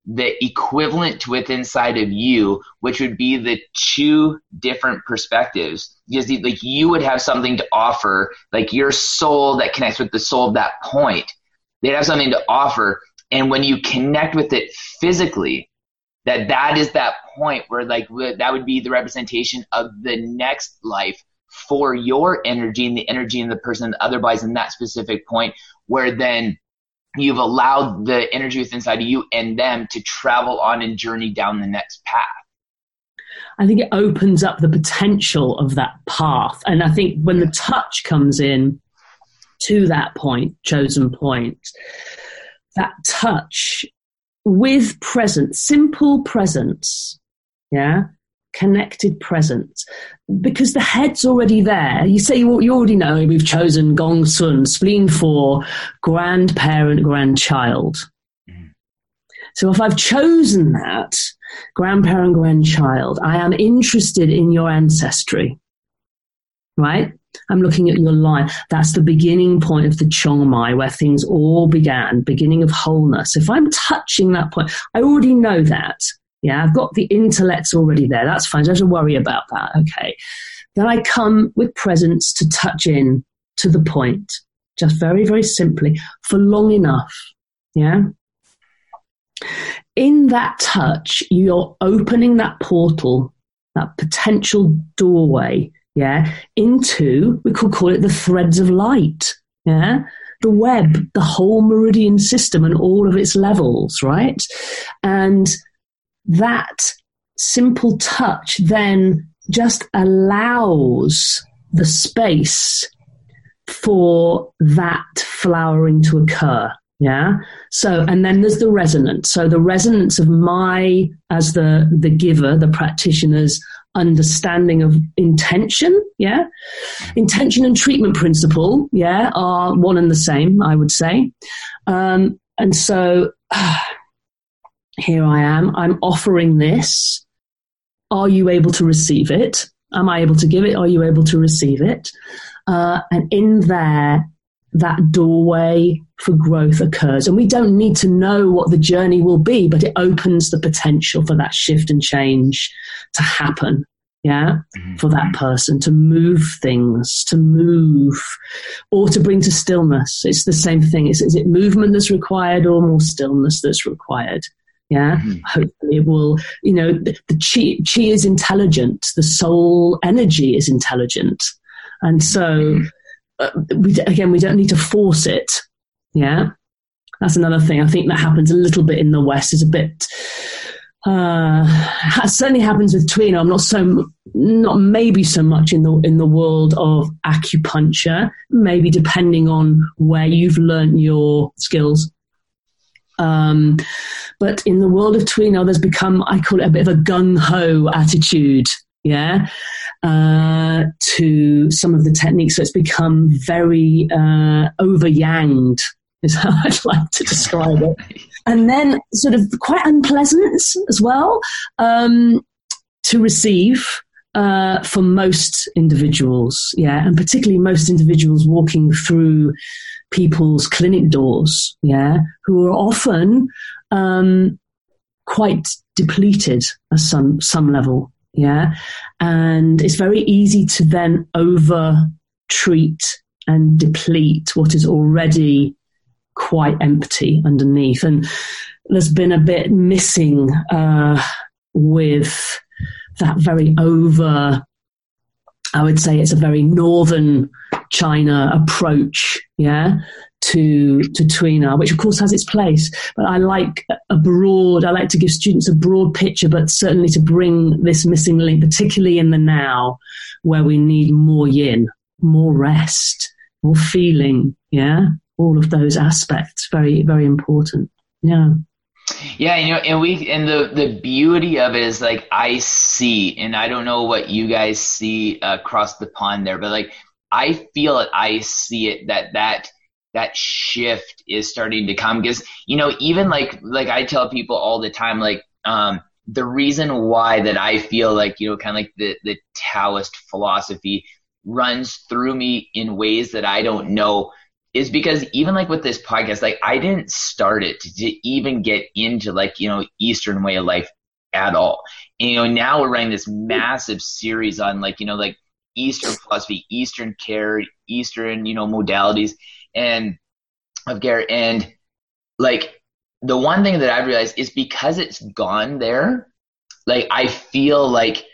the equivalent to within inside of you, which would be the two different perspectives. Because like you would have something to offer, like your soul that connects with the soul of that point, they'd have something to offer. And when you connect with it physically, that that is that point where like that would be the representation of the next life for your energy and the energy and the person that otherwise in that specific point where then you've allowed the energy within inside of you and them to travel on and journey down the next path. I think it opens up the potential of that path. And I think when the touch comes in to that point, chosen point, that touch with presence, simple presence, yeah, connected presence because the head's already there. You say you, you already know we've chosen Gong Sun, spleen four, grandparent, grandchild. Mm. So if I've chosen that, grandparent, grandchild, I am interested in your ancestry, right? I'm looking at your line. That's the beginning point of the Chongmai where things all began, beginning of wholeness. If I'm touching that point, I already know that. Yeah, I've got the intellects already there. That's fine. Don't have to worry about that. Okay. Then I come with presence to touch in to the point, just very, very simply, for long enough. Yeah. In that touch, you're opening that portal, that potential doorway, yeah, into, we could call it the threads of light. Yeah the web, the whole meridian system and all of its levels, right? And that simple touch then just allows the space for that flowering to occur. Yeah. So, and then there's the resonance. So the resonance of my, as the, the giver, the practitioner's understanding of intention. Yeah. Intention and treatment principle. Yeah. Are one and the same, I would say. Um, and so here I am. I'm offering this. Are you able to receive it? Am I able to give it? Are you able to receive it? Uh, and in there, that doorway for growth occurs. And we don't need to know what the journey will be, but it opens the potential for that shift and change to happen. Yeah, mm-hmm. for that person to move things, to move, or to bring to stillness. It's the same thing. Is, is it movement that's required or more stillness that's required? Yeah, mm-hmm. hopefully it will. You know, the, the chi, chi is intelligent. The soul energy is intelligent, and so mm-hmm. uh, we, again, we don't need to force it. Yeah, that's another thing. I think that happens a little bit in the West. Is a bit. Uh, certainly happens with Tuina. I'm not so, not maybe so much in the in the world of acupuncture. Maybe depending on where you've learned your skills. Um, but in the world of Tuina, there's become, I call it a bit of a gung ho attitude, yeah, uh, to some of the techniques. So it's become very uh, over yanged, is how I'd like to describe it. And then sort of quite unpleasant as well um, to receive. Uh, for most individuals, yeah, and particularly most individuals walking through people's clinic doors, yeah, who are often um, quite depleted at some some level, yeah, and it's very easy to then over treat and deplete what is already quite empty underneath, and there's been a bit missing uh, with that very over. I would say it's a very northern China approach, yeah, to to Tuina, which of course has its place. But I like a broad. I like to give students a broad picture, but certainly to bring this missing link, particularly in the now, where we need more yin, more rest, more feeling. Yeah, all of those aspects very very important. Yeah. Yeah, you know, and we and the the beauty of it is like I see, and I don't know what you guys see across the pond there, but like I feel it, I see it that that that shift is starting to come because you know even like like I tell people all the time like um the reason why that I feel like you know kind of like the the Taoist philosophy runs through me in ways that I don't know is because even like with this podcast like I didn't start it to, to even get into like you know Eastern way of life at all. And, you know now we're running this massive series on like you know like Eastern philosophy, Eastern care, Eastern, you know, modalities and of care. And like the one thing that I've realized is because it's gone there, like I feel like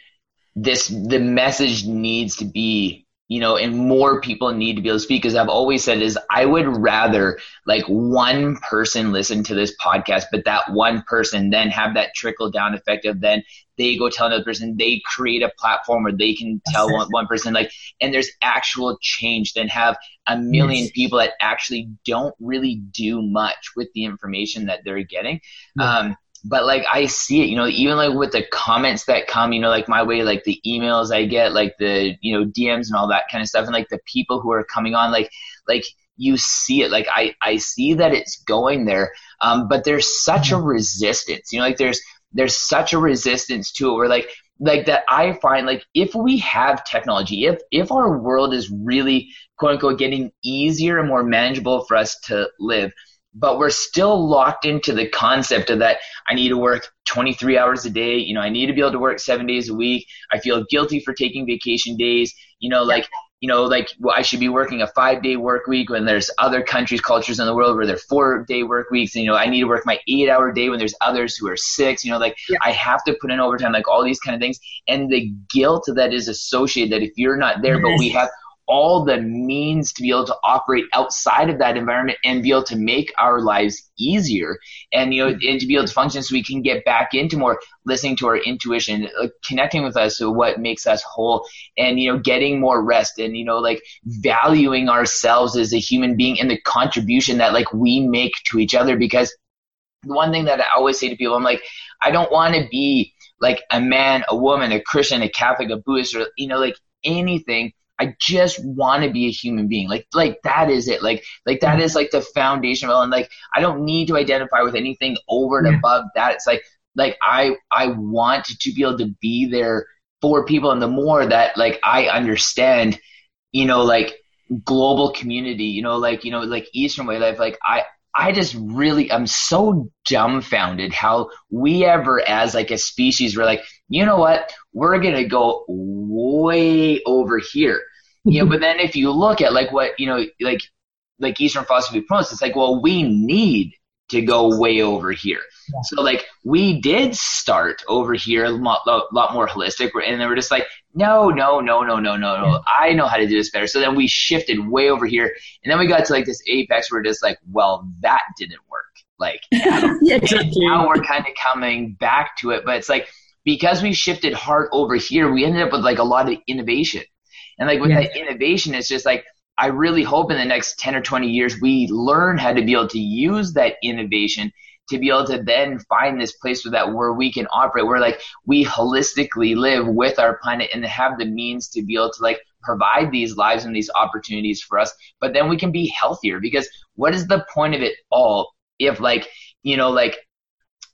this the message needs to be you know, and more people need to be able to speak. Because I've always said is I would rather like one person listen to this podcast, but that one person then have that trickle down effect of then they go tell another person, they create a platform where they can tell one, one person like, and there's actual change than have a million yes. people that actually don't really do much with the information that they're getting. Um, but like I see it, you know, even like with the comments that come, you know, like my way, like the emails I get, like the, you know, DMs and all that kind of stuff. And like the people who are coming on, like, like you see it, like I, I see that it's going there. Um, but there's such a mm-hmm. resistance, you know, like there's, there's such a resistance to it where like, like that I find like if we have technology, if, if our world is really quote unquote getting easier and more manageable for us to live, but we're still locked into the concept of that I need to work 23 hours a day. You know, I need to be able to work seven days a week. I feel guilty for taking vacation days. You know, like, you know, like well, I should be working a five day work week when there's other countries, cultures in the world where they're four day work weeks. And, you know, I need to work my eight hour day when there's others who are six, you know, like yeah. I have to put in overtime, like all these kind of things. And the guilt that is associated that if you're not there, but we have all the means to be able to operate outside of that environment and be able to make our lives easier and you know hmm. and to be able to function so we can get back into more listening to our intuition connecting with us so what makes us whole and you know getting more rest and you know like valuing ourselves as a human being and the contribution that like we make to each other because the one thing that I always say to people I'm like I don't want to be like a man, a woman, a Christian, a Catholic, a Buddhist, or you know, like anything. I just want to be a human being. Like, like that is it. Like, like that mm-hmm. is like the foundation of it. And like, I don't need to identify with anything over and yeah. above that. It's like, like I, I want to be able to be there for people. And the more that like I understand, you know, like global community, you know, like, you know, like Eastern way life, like I, I just really I'm so dumbfounded how we ever as like a species were like, you know what, we're gonna go way over here. You know, but then if you look at like what, you know, like like Eastern philosophy promotes, it's like, well, we need to go way over here. Yeah. So like we did start over here a lot, lot more holistic, and they were just like, no, no, no, no, no, no, no. I know how to do this better. So then we shifted way over here, and then we got to like this apex where just like, well, that didn't work. Like, yeah, exactly. now we're kind of coming back to it, but it's like because we shifted hard over here, we ended up with like a lot of innovation, and like with yeah. that innovation, it's just like I really hope in the next 10 or 20 years we learn how to be able to use that innovation to be able to then find this place where that where we can operate where like we holistically live with our planet and have the means to be able to like provide these lives and these opportunities for us but then we can be healthier because what is the point of it all if like you know like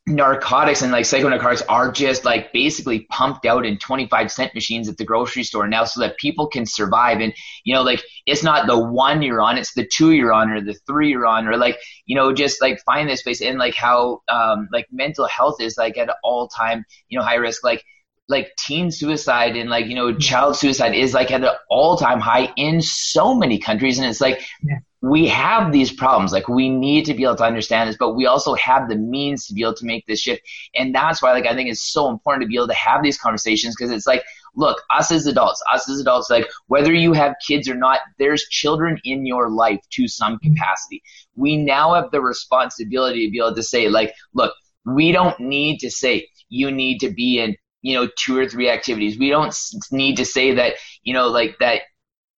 narcotics and like psychonarcotics are just like basically pumped out in 25 cent machines at the grocery store now so that people can survive. And you know like it's not the one you're on it's the two you're on or the three you're on or like you know just like find this place and like how um like mental health is like at all time you know high risk. Like like teen suicide and like you know child suicide is like at an all time high in so many countries and it's like yeah we have these problems. Like we need to be able to understand this, but we also have the means to be able to make this shift. And that's why, like, I think it's so important to be able to have these conversations because it's like, look, us as adults, us as adults, like whether you have kids or not, there's children in your life to some mm-hmm. capacity. We now have the responsibility to be able to say, like, look, we don't need to say you need to be in you know two or three activities we don't need to say that you know like that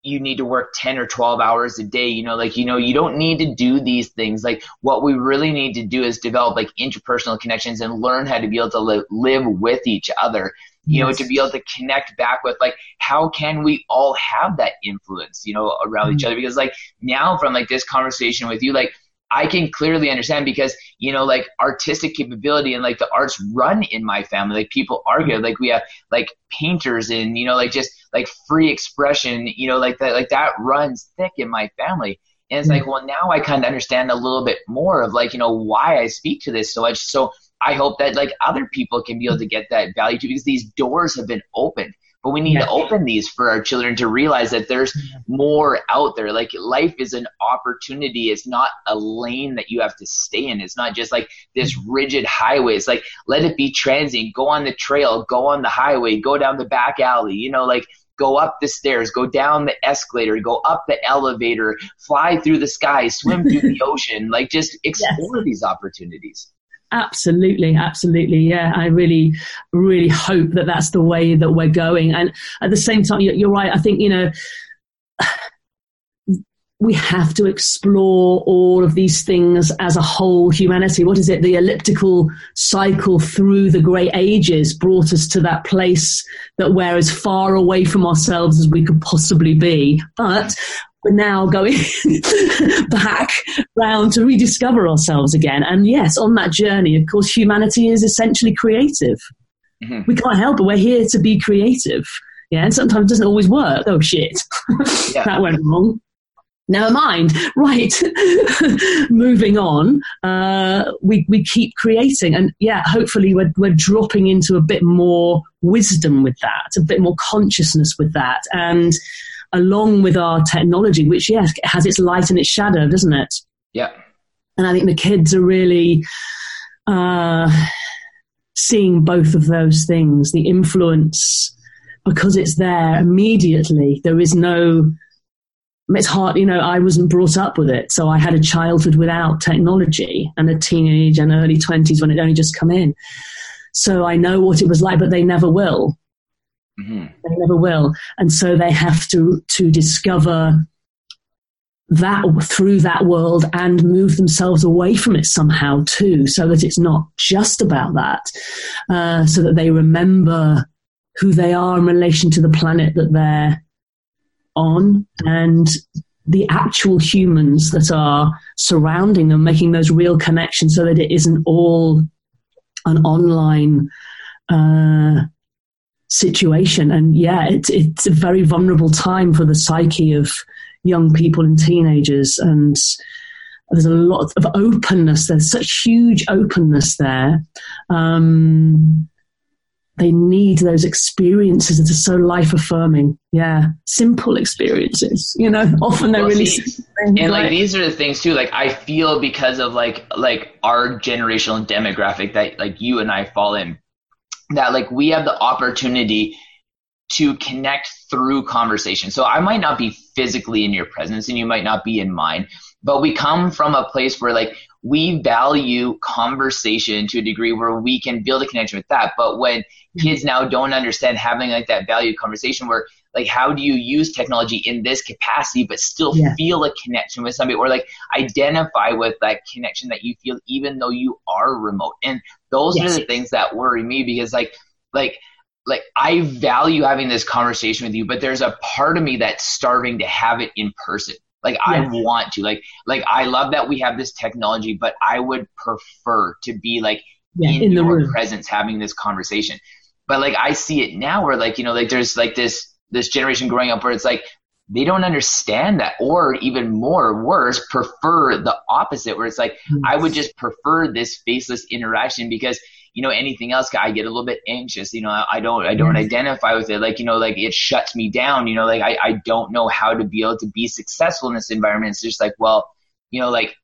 you need to work 10 or 12 hours a day you know like you know you don't need to do these things like what we really need to do is develop like interpersonal connections and learn how to be able to live, live with each other you yes. know to be able to connect back with like how can we all have that influence you know around mm-hmm. each other because like now from like this conversation with you like I can clearly understand because, you know, like artistic capability and like the arts run in my family. Like people argue, mm-hmm. like we have like painters and, you know, like just like free expression, you know, like that, like that runs thick in my family. And it's like, mm-hmm. well, now I kind of understand a little bit more of like, you know, why I speak to this so much. So I hope that like other people can be able to get that value too because these doors have been opened but we need yeah. to open these for our children to realize that there's more out there. Like life is an opportunity. It's not a lane that you have to stay in. It's not just like this mm-hmm. rigid highway. It's like let it be transient. Go on the trail, go on the highway, go down the back alley. You know, like go up the stairs, go down the escalator, go up the elevator, fly through the sky, swim through the ocean. Like just explore yes. these opportunities. Absolutely, absolutely. Yeah, I really, really hope that that's the way that we're going. And at the same time, you're right. I think, you know, we have to explore all of these things as a whole humanity. What is it? The elliptical cycle through the great ages brought us to that place that we're as far away from ourselves as we could possibly be. But we're now going back round to rediscover ourselves again. And yes, on that journey, of course, humanity is essentially creative. Mm-hmm. We can't help it. We're here to be creative. Yeah, and sometimes it doesn't always work. Oh shit, yeah. that went wrong. Never mind. Right, moving on. Uh, we we keep creating, and yeah, hopefully we're we're dropping into a bit more wisdom with that, a bit more consciousness with that, and along with our technology, which, yes, has its light and its shadow, doesn't it? Yeah. And I think the kids are really uh, seeing both of those things the influence, because it's there immediately. There is no it's hard, you know, I wasn't brought up with it. So I had a childhood without technology and a teenage and early 20s when it only just come in. So I know what it was like, but they never will. Mm-hmm. They never will. And so they have to, to discover that through that world and move themselves away from it somehow too, so that it's not just about that, uh, so that they remember who they are in relation to the planet that they're on and the actual humans that are surrounding them, making those real connections so that it isn't all an online uh, situation. And yeah, it's it's a very vulnerable time for the psyche of young people and teenagers. And there's a lot of openness. There's such huge openness there. Um, they need those experiences that are so life affirming. Yeah, simple experiences. You know, often they're well, really. See, and like, like these are the things too. Like I feel because of like like our generational demographic that like you and I fall in, that like we have the opportunity to connect through conversation. So I might not be physically in your presence, and you might not be in mine, but we come from a place where like we value conversation to a degree where we can build a connection with that. But when mm-hmm. kids now don't understand having like that value conversation where like how do you use technology in this capacity but still yeah. feel a connection with somebody or like identify with that connection that you feel even though you are remote. And those yes. are the things that worry me because like like like I value having this conversation with you, but there's a part of me that's starving to have it in person. Like yeah. I want to. Like like I love that we have this technology, but I would prefer to be like yeah, in, in your room. presence having this conversation. But like I see it now where like, you know, like there's like this this generation growing up where it's like they don't understand that or even more worse prefer the opposite where it's like yes. i would just prefer this faceless interaction because you know anything else i get a little bit anxious you know i don't i don't yes. identify with it like you know like it shuts me down you know like I, I don't know how to be able to be successful in this environment it's just like well you know like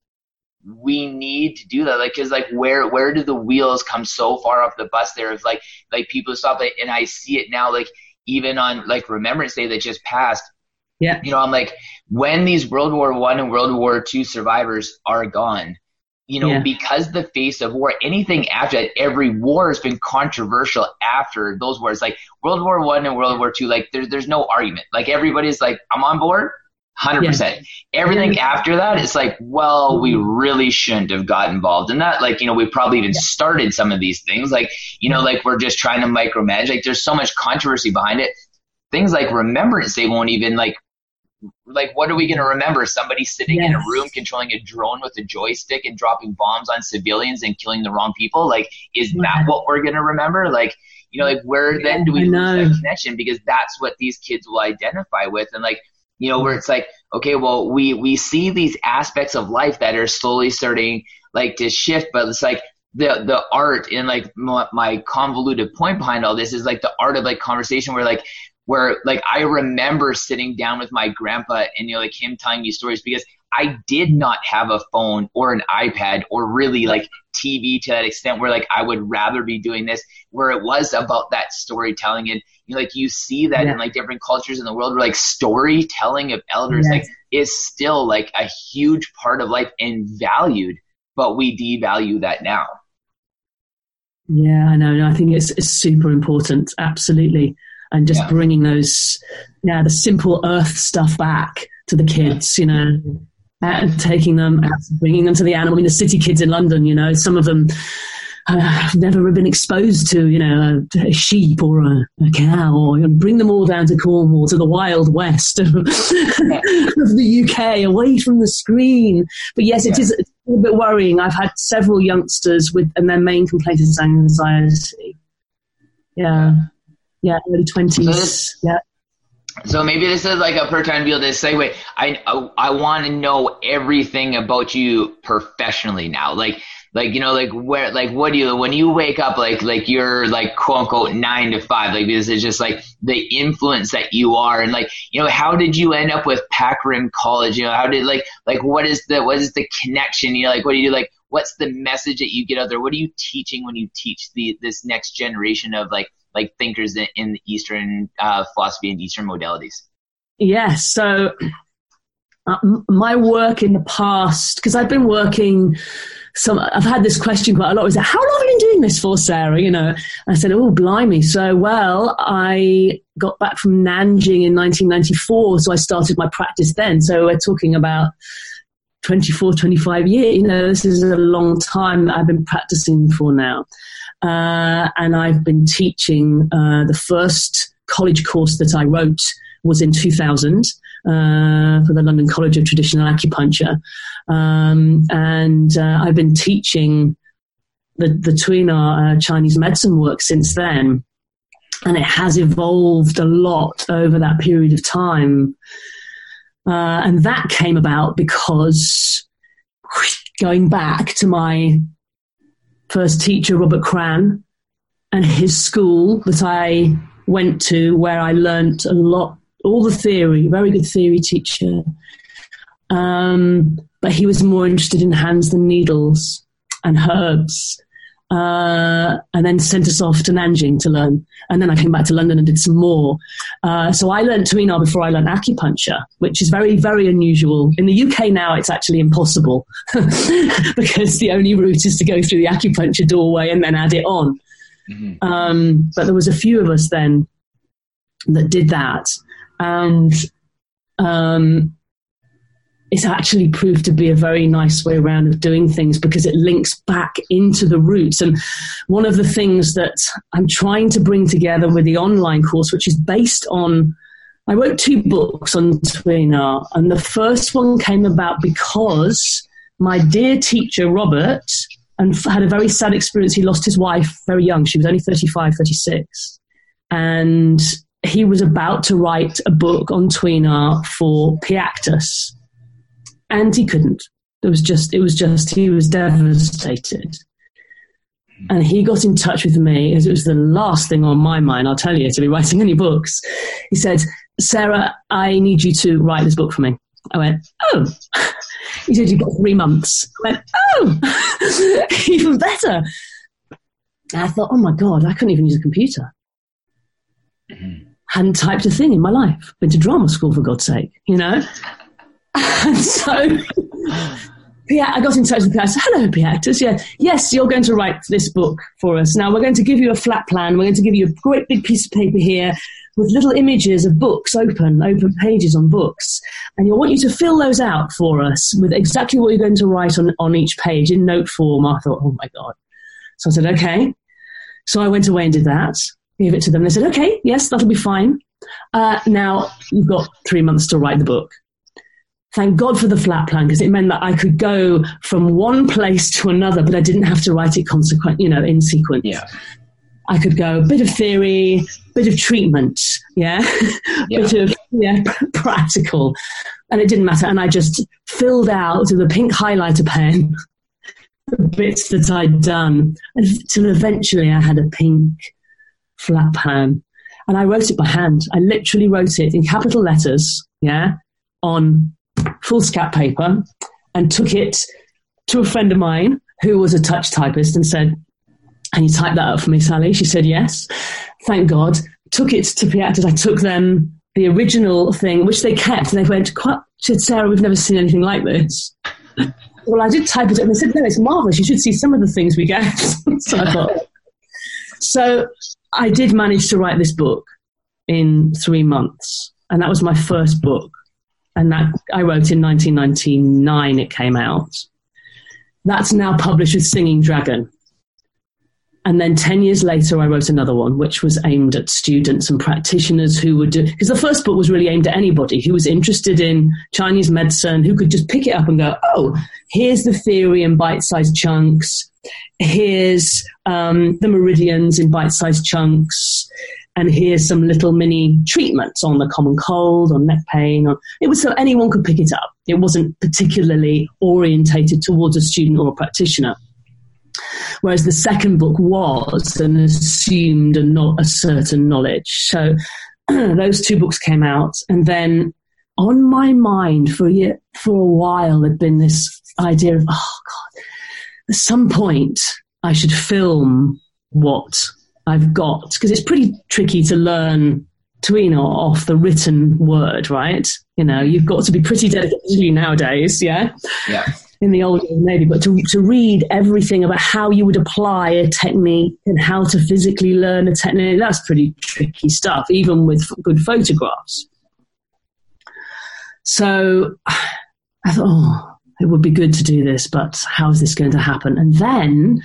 we need to do that like because like where where do the wheels come so far off the bus there of like like people stop it and i see it now like even on like remembrance day that just passed yeah. you know i'm like when these world war one and world war two survivors are gone you know yeah. because the face of war anything after that every war has been controversial after those wars. Like world war one and world war two like there's there's no argument. Like everybody's like i'm on board Hundred yeah. percent. Everything yeah. after it's like, well, we really shouldn't have got involved in that. Like, you know, we probably even yeah. started some of these things. Like, you know, like we're just trying to micromanage. Like, there's so much controversy behind it. Things like Remembrance Day won't even like, like, what are we going to remember? Somebody sitting yes. in a room controlling a drone with a joystick and dropping bombs on civilians and killing the wrong people. Like, is that what we're going to remember? Like, you know, like where then do we lose that connection? Because that's what these kids will identify with. And like, you know, where it's like, okay, well, we, we see these aspects of life that are slowly starting like to shift, but it's like the, the art and like my, my convoluted point behind all this is like the art of like conversation where like, where like I remember sitting down with my grandpa and you know like him telling me stories because I did not have a phone or an iPad or really like TV to that extent where like I would rather be doing this where it was about that storytelling and you know, like you see that yeah. in like different cultures in the world where like storytelling of elders yes. like is still like a huge part of life and valued, but we devalue that now. Yeah, I know. I think it's, it's super important. Absolutely. And just yeah. bringing those, yeah, the simple earth stuff back to the kids, you know, and taking them, out, bringing them to the animal. I mean, the city kids in London, you know, some of them uh, have never been exposed to, you know, a, a sheep or a, a cow, or you know, bring them all down to Cornwall, to the wild west of, of the UK, away from the screen. But yes, it yeah. is a little bit worrying. I've had several youngsters with, and their main complaint is anxiety. Yeah. Yeah, early 20s. Yeah. So maybe this is like a perfect time to be able I, I, I want to know everything about you professionally now. Like, like you know like where like what do you when you wake up like like you're like quote unquote nine to five like this is just like the influence that you are. And like you know how did you end up with pac rim college? You know how did like like what is the what is the connection? You know like what do you do? Like what's the message that you get out there? What are you teaching when you teach the this next generation of like like thinkers in, in eastern uh, philosophy and eastern modalities yes yeah, so uh, my work in the past, because I've been working some, I've had this question quite a lot. Is that how long have you been doing this for, Sarah? You know, I said, oh, blimey. So, well, I got back from Nanjing in 1994, so I started my practice then. So we're talking about 24, 25 years. You know, this is a long time I've been practicing for now. Uh, and I've been teaching uh, the first college course that I wrote was in 2000 uh, for the London College of Traditional Acupuncture. Um, and uh, I've been teaching the, the Tuina uh, Chinese medicine work since then. And it has evolved a lot over that period of time. Uh, and that came about because going back to my first teacher, Robert Cran, and his school that I went to, where I learnt a lot, all the theory, very good theory teacher. Um, but he was more interested in hands than needles and herbs. Uh, and then sent us off to Nanjing to learn. And then I came back to London and did some more. Uh, so I learned Tuina before I learned acupuncture, which is very, very unusual. In the UK now, it's actually impossible because the only route is to go through the acupuncture doorway and then add it on. Mm-hmm. Um, but there was a few of us then that did that. And um, it's actually proved to be a very nice way around of doing things because it links back into the roots. And one of the things that I'm trying to bring together with the online course, which is based on, I wrote two books on Tuina, and the first one came about because my dear teacher, Robert, and had a very sad experience. He lost his wife very young. She was only 35, 36. And he was about to write a book on Tuina for Piatkus and he couldn't. It was just, it was just, he was devastated. And he got in touch with me as it was the last thing on my mind, I'll tell you, to be writing any books. He said, Sarah, I need you to write this book for me. I went, oh. He said, you've got three months. I went, oh, even better. And I thought, oh my God, I couldn't even use a computer. Mm-hmm. Hadn't typed a thing in my life. Been to drama school, for God's sake, you know? And so yeah, I got in touch with Pierre. I said, hello, Piatkus. Yeah, yes, you're going to write this book for us. Now, we're going to give you a flat plan. We're going to give you a great big piece of paper here with little images of books open, open pages on books. And you want you to fill those out for us with exactly what you're going to write on, on each page in note form. I thought, oh my God. So I said, okay. So I went away and did that, gave it to them. They said, okay, yes, that'll be fine. Uh, now you've got three months to write the book thank God for the flat plan because it meant that I could go from one place to another, but I didn't have to write it consequent, you know, in sequence. Yeah. I could go a bit of theory, bit of treatment, yeah, yeah. bit of yeah, practical, and it didn't matter. And I just filled out with a pink highlighter pen the bits that I'd done until eventually I had a pink flat plan, and I wrote it by hand. I literally wrote it in capital letters, yeah, on foolscap paper and took it to a friend of mine who was a touch typist and said, Can you type that up for me, Sally? She said, Yes. Thank God. Took it to Piatkus. I took them the original thing, which they kept, and they went, said, Sarah, we've never seen anything like this. well, I did type it up, and they said, No, it's marvelous. You should see some of the things we get. so I thought, so I did manage to write this book in three months, and that was my first book and that I wrote in 1999. It came out. That's now published with Singing Dragon. And then 10 years later, I wrote another one, which was aimed at students and practitioners who would do, because the first book was really aimed at anybody who was interested in Chinese medicine, who could just pick it up and go, oh, here's the theory in bite sized chunks. Here's um, the meridians in bite sized chunks and here's some little mini treatments on the common cold, on neck pain. It was so anyone could pick it up. It wasn't particularly orientated towards a student or a practitioner. Whereas the second book was an assumed and not a certain knowledge. So those two books came out, and then on my mind for a year, for a while had been this idea of, oh God, at some point I should film what I've got because it's pretty tricky to learn Tuina off the written word, right? You know, you've got to be pretty dedicated nowadays, yeah? Yeah. In the old days, maybe, but to, to read everything about how you would apply a technique and how to physically learn a technique, that's pretty tricky stuff, even with good photographs. So I thought, oh, it would be good to do this, but how is this going to happen? And then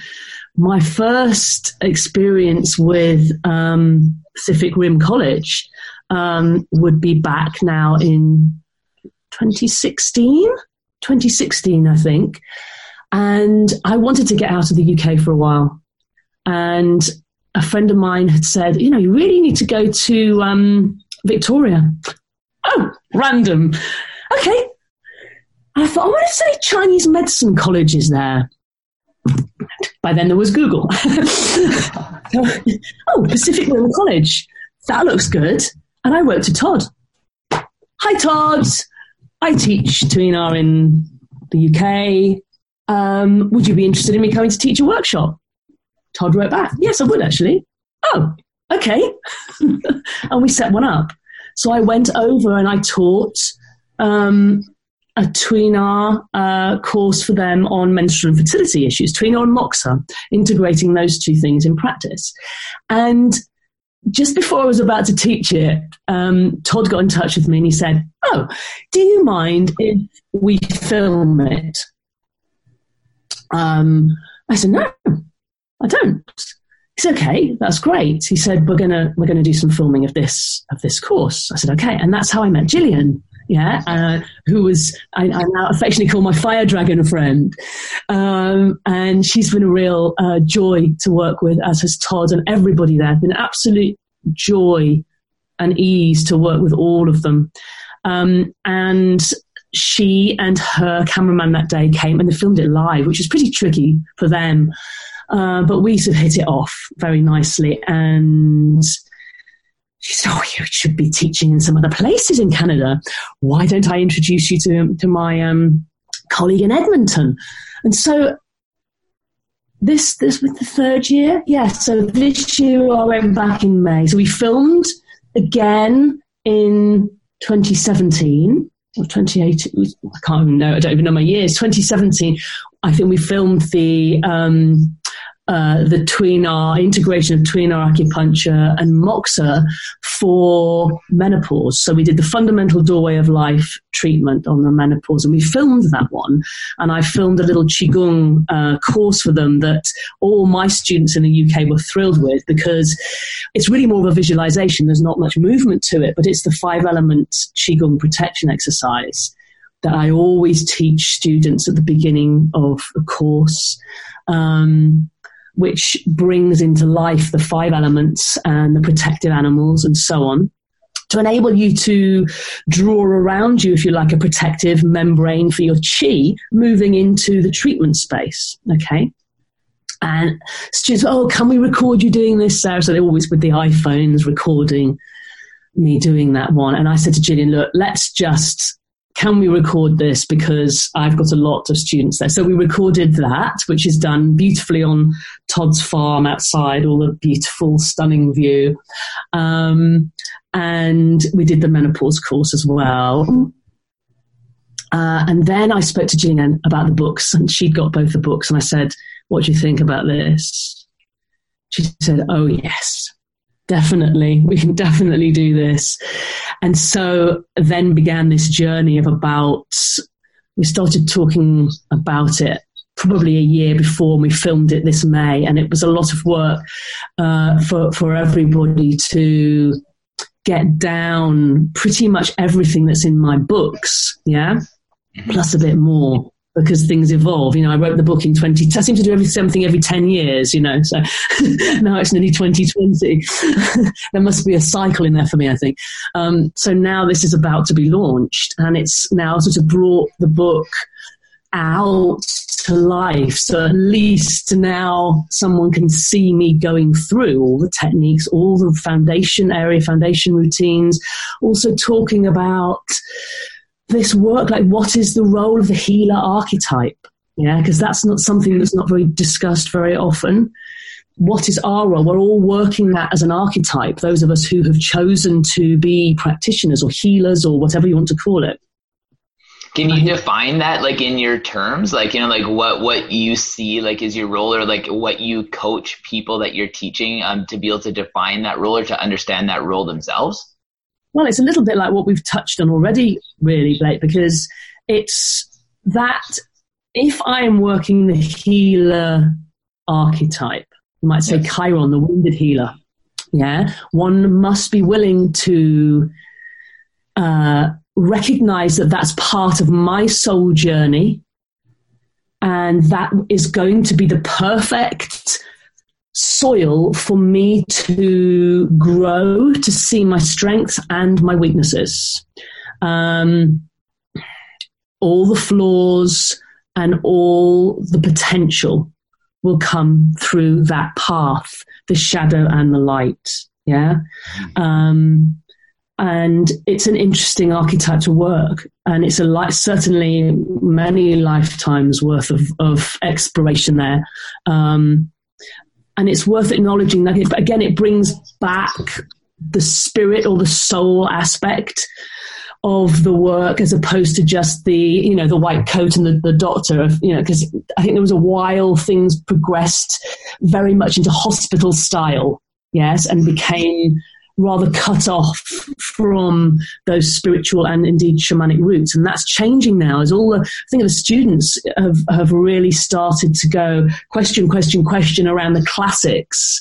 my first experience with um, Pacific Rim College um, would be back now in 2016, 2016, I think. And I wanted to get out of the UK for a while. And a friend of mine had said, you know, you really need to go to um, Victoria. Oh, random. Okay. I thought, I want to say Chinese medicine college is there. By then there was Google. oh, Pacific Rim College. That looks good. And I wrote to Todd. Hi, Todd. I teach Tuina in the UK. Um, would you be interested in me coming to teach a workshop? Todd wrote back, Yes, I would actually. Oh, okay. and we set one up. So I went over and I taught um, a Tuina uh, course for them on menstrual and fertility issues, Tuina and Moxa, integrating those two things in practice. And just before I was about to teach it, um, Todd got in touch with me and he said, Oh, do you mind if we film it? Um, I said, No, I don't. He said, okay, that's great. He said, we're gonna we're gonna do some filming of this of this course. I said, okay, and that's how I met Gillian. Yeah, uh, who was I, I, now affectionately call my fire dragon friend, um, and she's been a real uh, joy to work with, as has Todd and everybody there. Been absolute joy and ease to work with all of them. Um, and she and her cameraman that day came and they filmed it live, which was pretty tricky for them. Uh, but we sort of hit it off very nicely. And she said, Oh, you should be teaching in some other places in Canada. Why don't I introduce you to, to my um, colleague in Edmonton? And so this this was the third year. Yeah, so this year I went back in May. So we filmed again in 2017 or 2018. I can't even know. I don't even know my years. 2017. I think we filmed the um, uh, the integration of Tuina acupuncture and moxa for menopause. So we did the fundamental doorway of life treatment on the menopause, and we filmed that one. And I filmed a little qigong uh, course for them that all my students in the UK were thrilled with because it's really more of a visualization. There's not much movement to it, but it's the five element qigong protection exercise that I always teach students at the beginning of a course. Um, which brings into life the five elements and the protective animals and so on to enable you to draw around you, if you like, a protective membrane for your chi moving into the treatment space. Okay. And students, oh, can we record you doing this, Sarah? So they're always with the iPhones recording me doing that one. And I said to Gillian, look, let's just can we record this because I've got a lot of students there. So we recorded that, which is done beautifully on Todd's farm outside, all the beautiful, stunning view. Um, and we did the menopause course as well. Uh, and then I spoke to Gillian about the books, and she'd got both the books. And I said, What do you think about this? She said, Oh, yes definitely we can definitely do this and so then began this journey of about we started talking about it probably a year before we filmed it this may. And it was a lot of work uh, for for everybody to get down pretty much everything that's in my books yeah? Mm-hmm. plus a bit more because things evolve. You know, I wrote the book in 20, I seem to do every, something every 10 years, you know, so now it's nearly 2020. there must be a cycle in there for me, I think. Um, so now this is about to be launched and it's now sort of brought the book out to life. So at least now someone can see me going through all the techniques, all the foundation area, foundation routines, also talking about this work like what is the role of the healer archetype yeah because that's not something that's not very discussed very often what is our role? We're all working that as an archetype, those of us who have chosen to be practitioners or healers or whatever you want to call it. Can you define that like in your terms? Like, you know, like what, what you see like is your role or like what you coach people that you're teaching um, to be able to define that role or to understand that role themselves? Well, it's a little bit like what we've touched on already, really, Blake, because it's that if I am working the healer archetype, you might say yes. Chiron, the wounded healer, yeah, one must be willing to uh, recognize that that's part of my soul journey and that is going to be the perfect soil for me to grow, to see my strengths and my weaknesses. Um, all the flaws and all the potential will come through that path, the shadow and the light. Yeah. Mm-hmm. Um, and it's an interesting archetype to work and it's a life certainly many lifetimes worth of, of exploration there um, and it's worth acknowledging that it, again it brings back the spirit or the soul aspect of the work as opposed to just the you know the white coat and the, the doctor of you know because i think there was a while things progressed very much into hospital style yes and became rather cut off from those spiritual and indeed shamanic roots. And that's changing now as all the, I think the students have, have really started to go question, question, question around the classics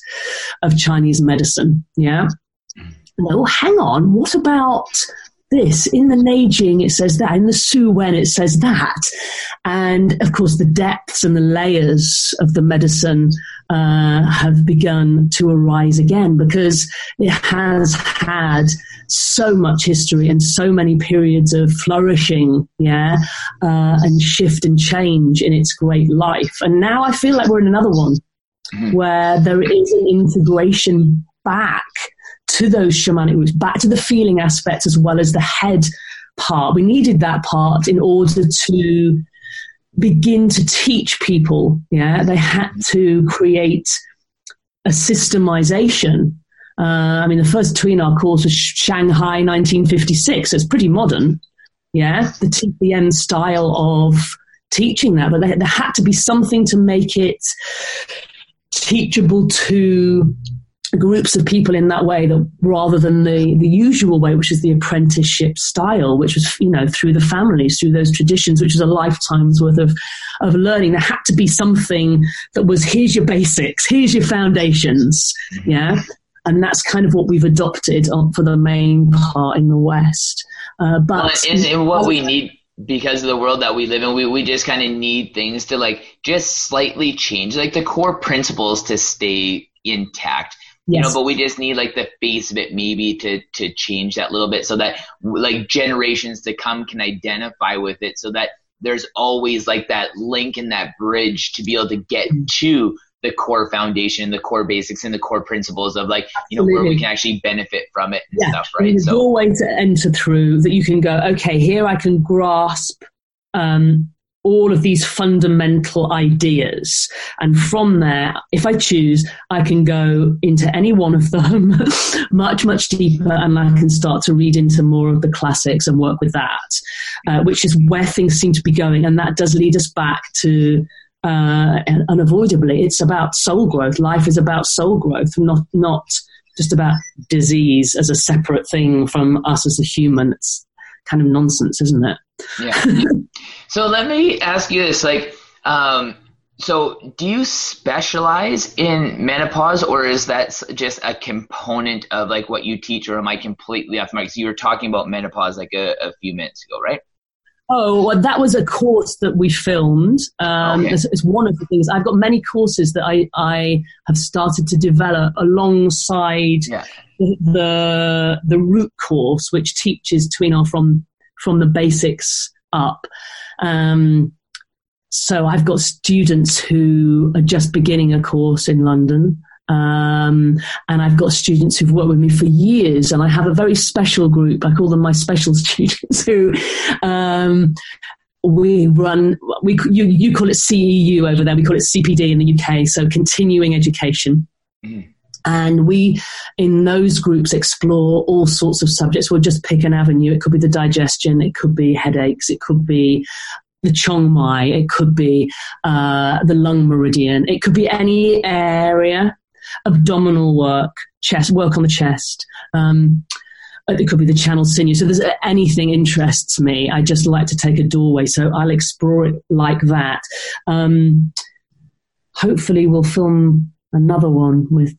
of Chinese medicine. Yeah. oh, hang on. What about this. In the Neijing, it says that. In the Su Wen, it says that. And of course, the depths and the layers of the medicine uh, have begun to arise again because it has had so much history and so many periods of flourishing, yeah, uh, and shift and change in its great life. And now I feel like we're in another one mm-hmm. where there is an integration back to those shamanic roots, back to the feeling aspect as well as the head part. We needed that part in order to begin to teach people. Yeah, they had to create a systemization. Uh, I mean, the first Tuina course was Shanghai 1956, so it's pretty modern. Yeah, the TCM style of teaching that, but there, there had to be something to make it teachable to groups of people in that way that rather than the, the usual way, which is the apprenticeship style, which was, you know, through the families, through those traditions, which was a lifetime's worth of, of learning. There had to be something that was, here's your basics, here's your foundations. Mm-hmm. Yeah. And that's kind of what we've adopted for the main part in the West. Uh, but well, what we need because of the world that we live in, we, we just kind of need things to like just slightly change, like the core principles to stay intact. Yes. You know, but we just need like the face of it maybe to to change that little bit so that like generations to come can identify with it so that there's always like that link and that bridge to be able to get mm-hmm. to the core foundation, the core basics, and the core principles of like you know where we can actually benefit from it and yeah. stuff, right? There's so, doorway to enter through that you can go. Okay, here I can grasp um, all of these fundamental ideas. And from there, if I choose, I can go into any one of them much, much deeper and I can start to read into more of the classics and work with that, uh, which is where things seem to be going. And that does lead us back to uh, unavoidably, it's about soul growth. Life is about soul growth, not, not just about disease as a separate thing from us as a human. It's kind of nonsense, isn't it? Yeah. so let me ask you this: like, um, so do you specialize in menopause, or is that just a component of like what you teach, or am I completely off mark? Because you were talking about menopause like a, a few minutes ago, right? Oh, well, that was a course that we filmed. Um, okay. it's, it's, one of the things. I've got many courses that I, I have started to develop alongside yeah. The, the, root course, which teaches Tuina from from the basics up. Um, so I've got students who are just beginning a course in London. Um, and I've got students who've worked with me for years, and I have a very special group. I call them my special students who um, we run we you, you call it CEU over there. We call it CPD in the UK. So continuing education. Mm. And we, in those groups, explore all sorts of subjects. We'll just pick an avenue. It could be the digestion, it could be headaches, it could be the Chong Mai, it could be uh, the lung meridian, it could be any area, abdominal work, chest work on the chest. Um, it could be the channel sinew. So there's anything interests me. I just like to take a doorway. So I'll explore it like that. Um, hopefully we'll film another one with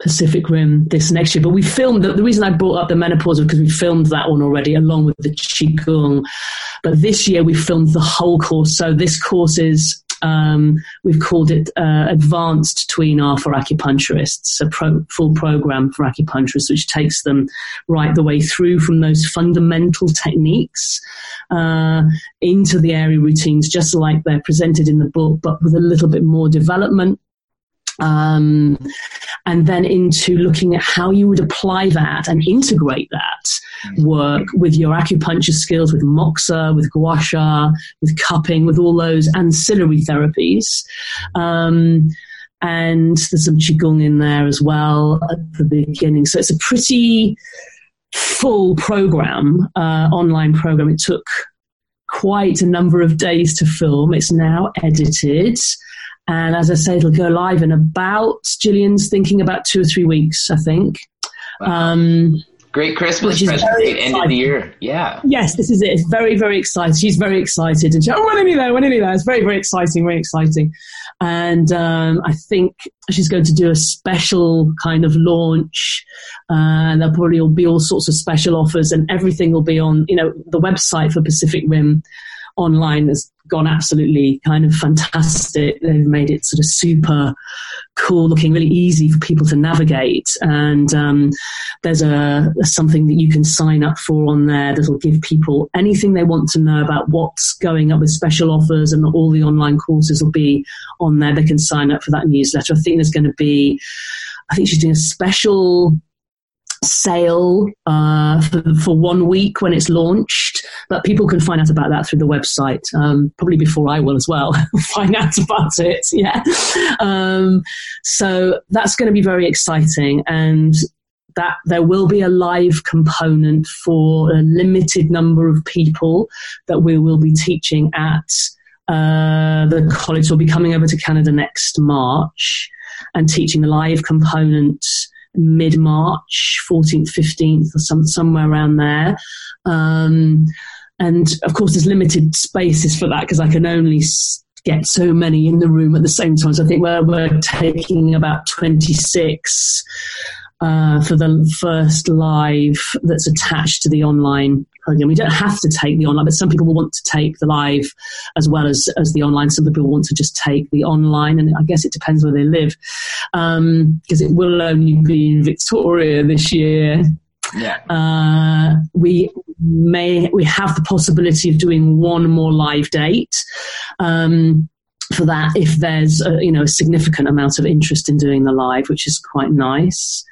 Pacific Rim this next year. But we filmed the, the reason I brought up the menopause because we filmed that one already along with the Qigong. But this year we filmed the whole course. So this course is um, we've called it uh, Advanced Tuina for acupuncturists, a pro- full program for acupuncturists, which takes them right the way through from those fundamental techniques uh, into the area routines, just like they're presented in the book, but with a little bit more development um, and then into looking at how you would apply that and integrate that work with your acupuncture skills, with moxa, with gua sha, with cupping, with all those ancillary therapies. Um, and there's some qigong in there as well at the beginning. So it's a pretty full program, uh, online program. It took quite a number of days to film. It's now edited. And as I say, it'll go live in about, Gillian's thinking about two or three weeks, I think. Wow. Um, Great Christmas present, great end of the year. Yeah. Yes, this is it. It's very, very exciting. She's very excited. And she, oh, when are you there? When are you there? It's very, very exciting, very exciting. And um, I think she's going to do a special kind of launch. Uh, and there probably will be all sorts of special offers and everything will be on, you know, the website for Pacific Rim online has gone absolutely kind of fantastic. They've made it sort of super cool looking, really easy for people to navigate. And um, there's a something that you can sign up for on there that'll give people anything they want to know about what's going up with special offers and all the online courses will be on there. They can sign up for that newsletter. I think there's going to be, I think she's doing a special sale uh, for, for, one week when it's launched, but people can find out about that through the website. Um, probably before I will as well find out about it. Yeah. Um, so that's going to be very exciting, and that there will be a live component for a limited number of people that we will be teaching at uh, the college. We'll be coming over to Canada next March and teaching the live component mid March, 14th, 15th, or some, somewhere around there. Um, and of course, there's limited spaces for that because I can only get so many in the room at the same time. So I think we're, we're taking about 26 uh, for the first live that's attached to the online program. We don't have to take the online, but some people will want to take the live as well as, as the online. Some people want to just take the online, and I guess it depends where they live because um, it will only be in Victoria this year. Yeah. Uh, we may we have the possibility of doing one more live date. Um, for that, if there's a, you know a significant amount of interest in doing the live, which is quite nice.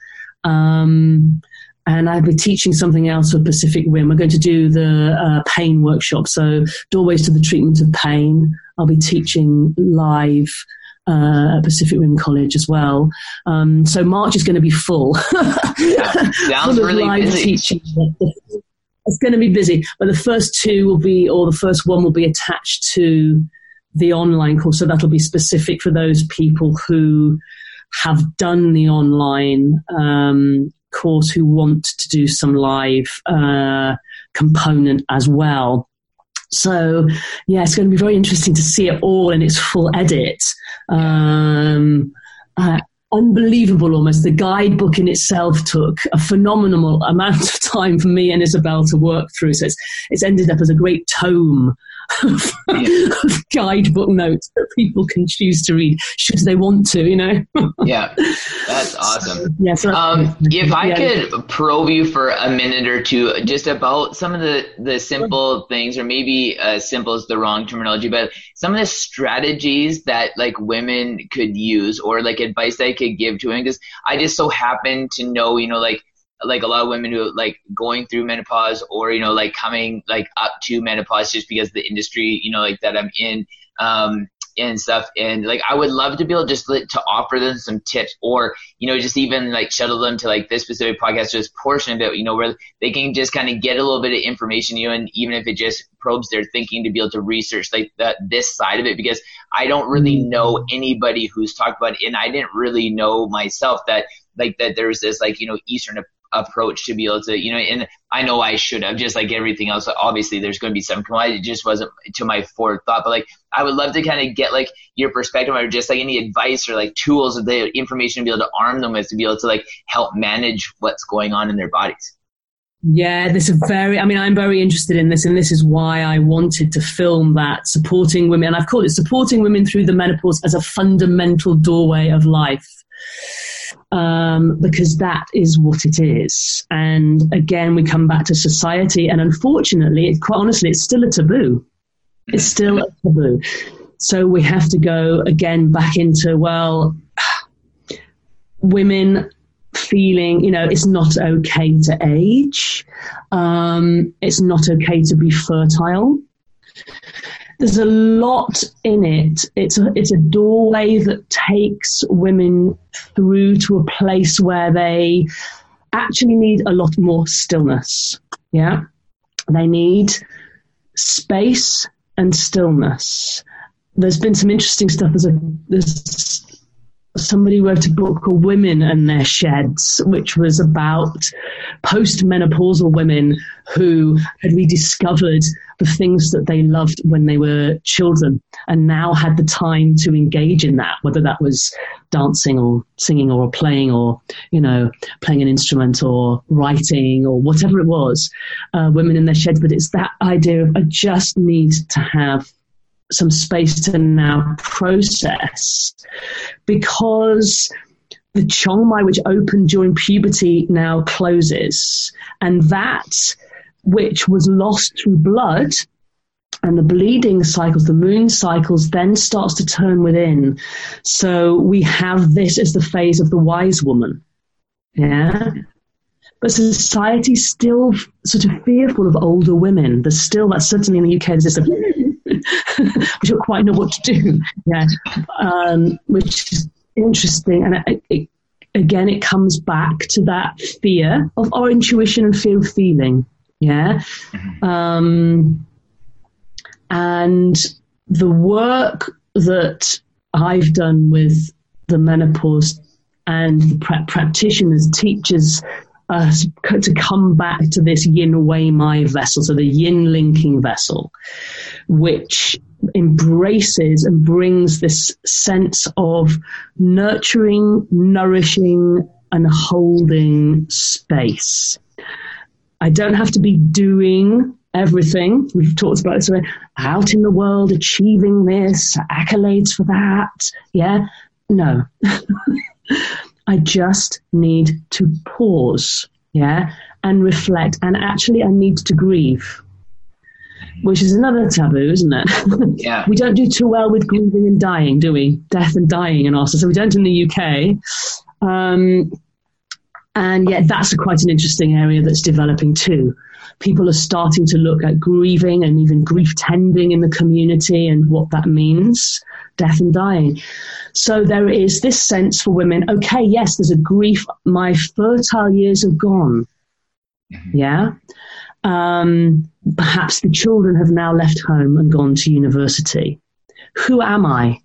Um, and I'll be teaching something else for Pacific Rim. We're going to do the uh, pain workshop, so doorways to the treatment of pain. I'll be teaching live uh, at Pacific Rim College as well. Um, so March is going to be full. yeah, sounds full really busy. Teaching. It's going to be busy, but the first two will be, or the first one will be attached to the online course. So that'll be specific for those people who have done the online um, course who want to do some live uh, component as well. So, yeah, it's going to be very interesting to see it all in its full edit. Um, uh, unbelievable almost. The guidebook in itself took a phenomenal amount of time for me and Isabel to work through. So it's, it's ended up as a great tome of, guidebook notes that people can choose to read should they want to, you know? yeah, that's awesome. yeah, so um, if I yeah. could probe you for a minute or two just about some of the, the simple things, or maybe uh, simple is the wrong terminology, but some of the strategies that like women could use or like advice I could give to women, because I just so happen to know, you know, like like a lot of women who like going through menopause or you know like coming like up to menopause just because the industry you know like that I'm in um and stuff and like I would love to be able just to offer them some tips or you know just even like shuttle them to like this specific podcast just portion of it you know where they can just kind of get a little bit of information you know and even if it just probes their thinking to be able to research like that this side of it because I don't really mm-hmm. know anybody who's talked about it and I didn't really know myself that like that there's this like you know Eastern approach to be able to, you know, and I know I should have, just like everything else. Obviously, there's going to be some. It just wasn't to my forethought, but like I would love to kind of get like your perspective or just like any advice or like tools or the information to be able to arm them with to be able to like help manage what's going on in their bodies. Yeah, this is very, I mean, I'm very interested in this, and this is why I wanted to film that supporting women. And I've called it supporting women through the menopause as a fundamental doorway of life um, because that is what it is. And again, we come back to society, and unfortunately, it, quite honestly, it's still a taboo. It's still a taboo. So we have to go again back into well, women feeling, you know, it's not okay to age. Um, it's not okay to be fertile there's a lot in it. It's a, it's a doorway that takes women through to a place where they actually need a lot more stillness. Yeah. They need space and stillness. There's been some interesting stuff. There's a, there's somebody wrote a book called Women and Their Sheds, which was about postmenopausal women who had rediscovered the things that they loved when they were children and now had the time to engage in that, whether that was dancing or singing or playing or, you know, playing an instrument or writing or whatever it was, uh, women in their sheds. But it's that idea of I just need to have some space to now process because the Chongmai, which opened during puberty, now closes. And that which was lost through blood and the bleeding cycles, the moon cycles, then starts to turn within. So we have this as the phase of the wise woman. Yeah. But society's still sort of fearful of older women. There's still that, certainly in the UK, there's this, hmm. We don't quite know what to do. Yeah. Um, which is interesting. And it, it, again, it comes back to that fear of our intuition and fear of feeling. Yeah. Mm-hmm. Um, and the work that I've done with the menopause and the pra- practitioners, teachers, us to come back to this yin wei mai vessel, so the yin linking vessel, which embraces and brings this sense of nurturing, nourishing, and holding space. I don't have to be doing everything. We've talked about this out in the world, achieving this, accolades for that. Yeah. No. I just need to pause. Yeah. And reflect. And actually, I need to grieve, which is another taboo, isn't it? Yeah. we don't do too well with grieving and dying, do we? Death and dying in Austin. So we don't in the UK. Um, and yet, that's a quite an interesting area that's developing too. People are starting to look at grieving and even grief tending in the community and what that means death and dying. So there is this sense for women okay, yes, there's a grief. My fertile years are gone. Mm-hmm. Yeah. Um, perhaps the children have now left home and gone to university. Who am I?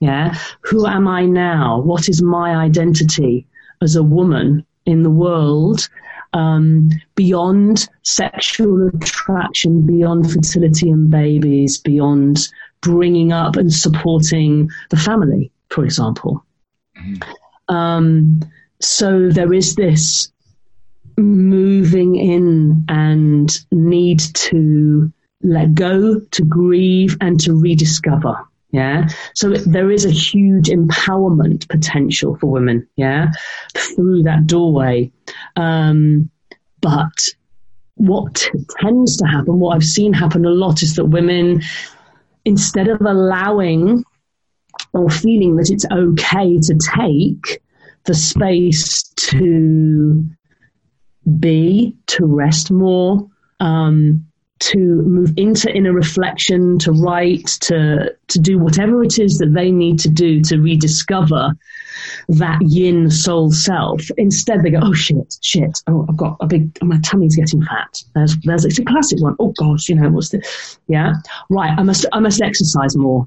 Yeah. Who am I now? What is my identity as a woman in the world um, beyond sexual attraction, beyond fertility and babies, beyond bringing up and supporting the family, for example. Mm-hmm. Um, so there is this moving in and need to let go, to grieve, and to rediscover. Yeah. So there is a huge empowerment potential for women. Yeah. Through that doorway. Um, but what tends to happen, what I've seen happen a lot is that women, instead of allowing or feeling that it's okay to take the space to be, to rest more, um, to move into inner reflection, to write, to, to do whatever it is that they need to do to rediscover that yin soul self. Instead, they go, oh shit, shit, oh, I've got a big, my tummy's getting fat. There's, there's, it's a classic one. Oh gosh, you know, what's this? yeah, right, I must, I must exercise more.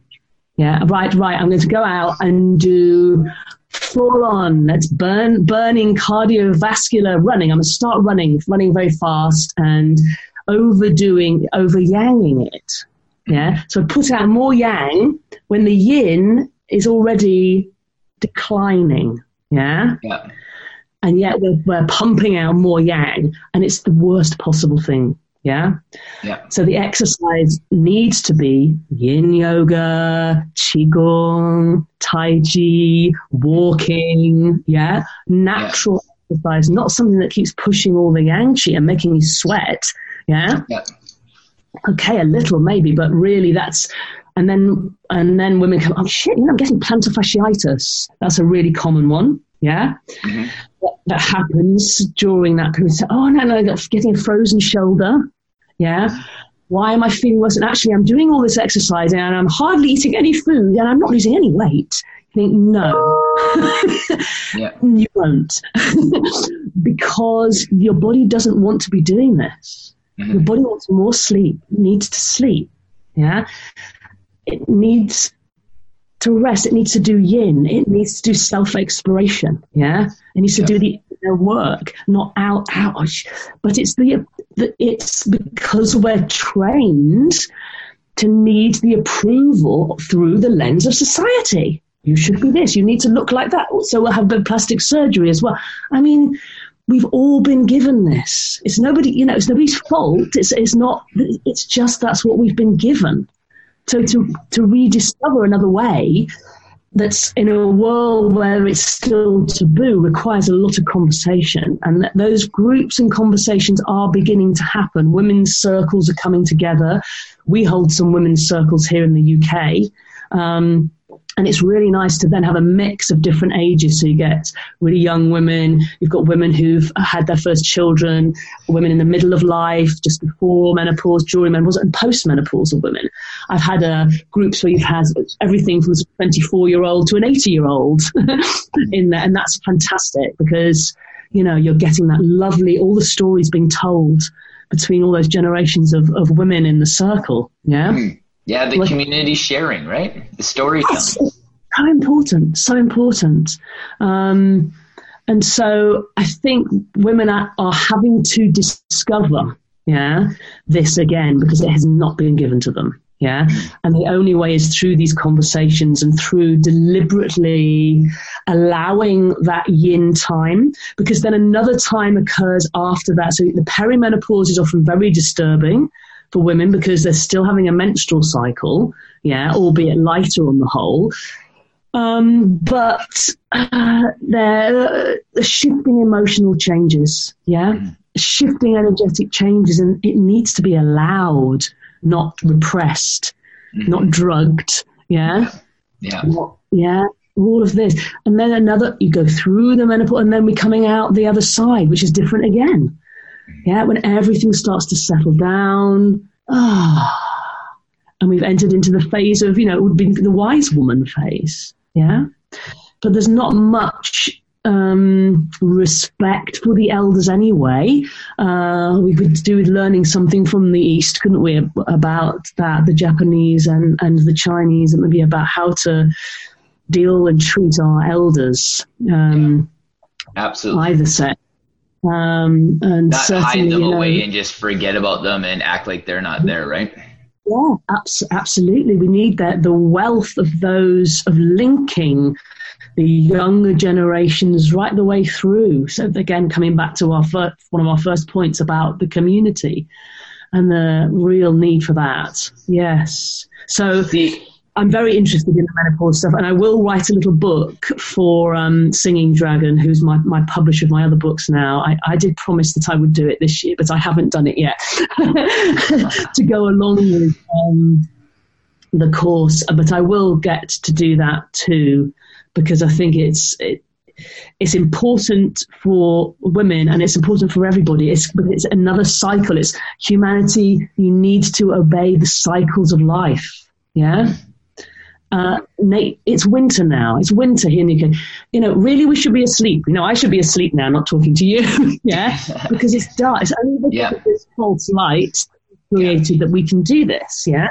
Yeah, right, right, I'm going to go out and do full on, let's burn, burning cardiovascular running. I'm going to start running, running very fast and overdoing, over yanging it. Yeah. So put out more yang when the yin is already declining. Yeah. Yeah. And yet we're, we're pumping out more yang and it's the worst possible thing. Yeah. Yeah. So the exercise needs to be yin yoga, qigong, tai chi, walking. Yeah. Natural yeah. exercise, not something that keeps pushing all the yang chi and making you sweat. Yeah. Yeah. Okay, a little maybe, but really that's and then and then women come, oh shit, you know, I'm getting plantar fasciitis. That's a really common one. Yeah, mm-hmm. that, that, happens during that period. So, oh no, no, I'm getting a frozen shoulder. Yeah. Why am I feeling worse? And actually, I'm doing all this exercise and I'm hardly eating any food and I'm not losing any weight. You think, no, yeah. you won't. because your body doesn't want to be doing this. Mm-hmm. Your body wants more sleep, needs to sleep. Yeah it needs to rest. It needs to do yin. It needs to do self exploration. Yeah, it needs to do the inner work, not out ouch. But it's the, the it's because we're trained to need the approval through the lens of society. You should be this. You need to look like that. So we'll have plastic surgery as well. I mean, we've all been given this. It's nobody, you know, it's nobody's fault. It's it's not. It's just that's what we've been given. So to, to rediscover another way that's in a world where it's still taboo requires a lot of conversation. And those groups and conversations are beginning to happen. Women's circles are coming together. We hold some women's circles here in the UK. Um, and it's really nice to then have a mix of different ages. So you get really young women, you've got women who've had their first children, women in the middle of life, just before menopause, during menopause, and postmenopausal women. I've had uh, groups where you've had everything from a 24 year old to an 80 year old in there, and that's fantastic because you know you're getting that lovely all the stories being told between all those generations of, of women in the circle. Yeah. Mm. Yeah, the like, community sharing, right? The storytelling. So important, so important. Um, and so I think women are, are having to discover, yeah, this again because it has not been given to them. Yeah. And the only way is through these conversations and through deliberately allowing that yin time, because then another time occurs after that. So the perimenopause is often very disturbing for women because they're still having a menstrual cycle, yeah, albeit lighter on the whole. Um, but uh, they're uh, shifting emotional changes, yeah, mm. shifting energetic changes, and it needs to be allowed, not repressed, mm. not drugged, yeah, yeah, not, yeah. All of this, and then another. You go through the menopause, and then we're coming out the other side, which is different again. Yeah, when everything starts to settle down, ah, and we've entered into the phase of, you know, it would be the wise woman phase. Yeah. But there's not much um, respect for the elders anyway. Uh, we could do with learning something from the East, couldn't we, about that, the Japanese and, and the Chinese, and maybe about how to deal and treat our elders. Um. Absolutely. Either sex. Um, and not hide them know, away and just forget about them and act like they're not there, right? Yeah, abs- absolutely. We need that the wealth of those of linking the younger generations right the way through. So again, coming back to our first, one of our first points about the community and the real need for that. Yes. So. The- I'm very interested in the menopause stuff, and I will write a little book for um, Singing Dragon, who's my, my publisher of my other books now. I, I did promise that I would do it this year, but I haven't done it yet to go along with um, the course. But I will get to do that too, because I think it's it, it's important for women and it's important for everybody. It's, it's another cycle. It's humanity. You need to obey the cycles of life. Yeah. Uh, Nate, it's winter now. It's winter here in the UK. You know, really, we should be asleep. You know, I should be asleep now, not talking to you. yeah, because it's dark. It's only because yeah. of this false light created yeah. that we can do this. Yeah,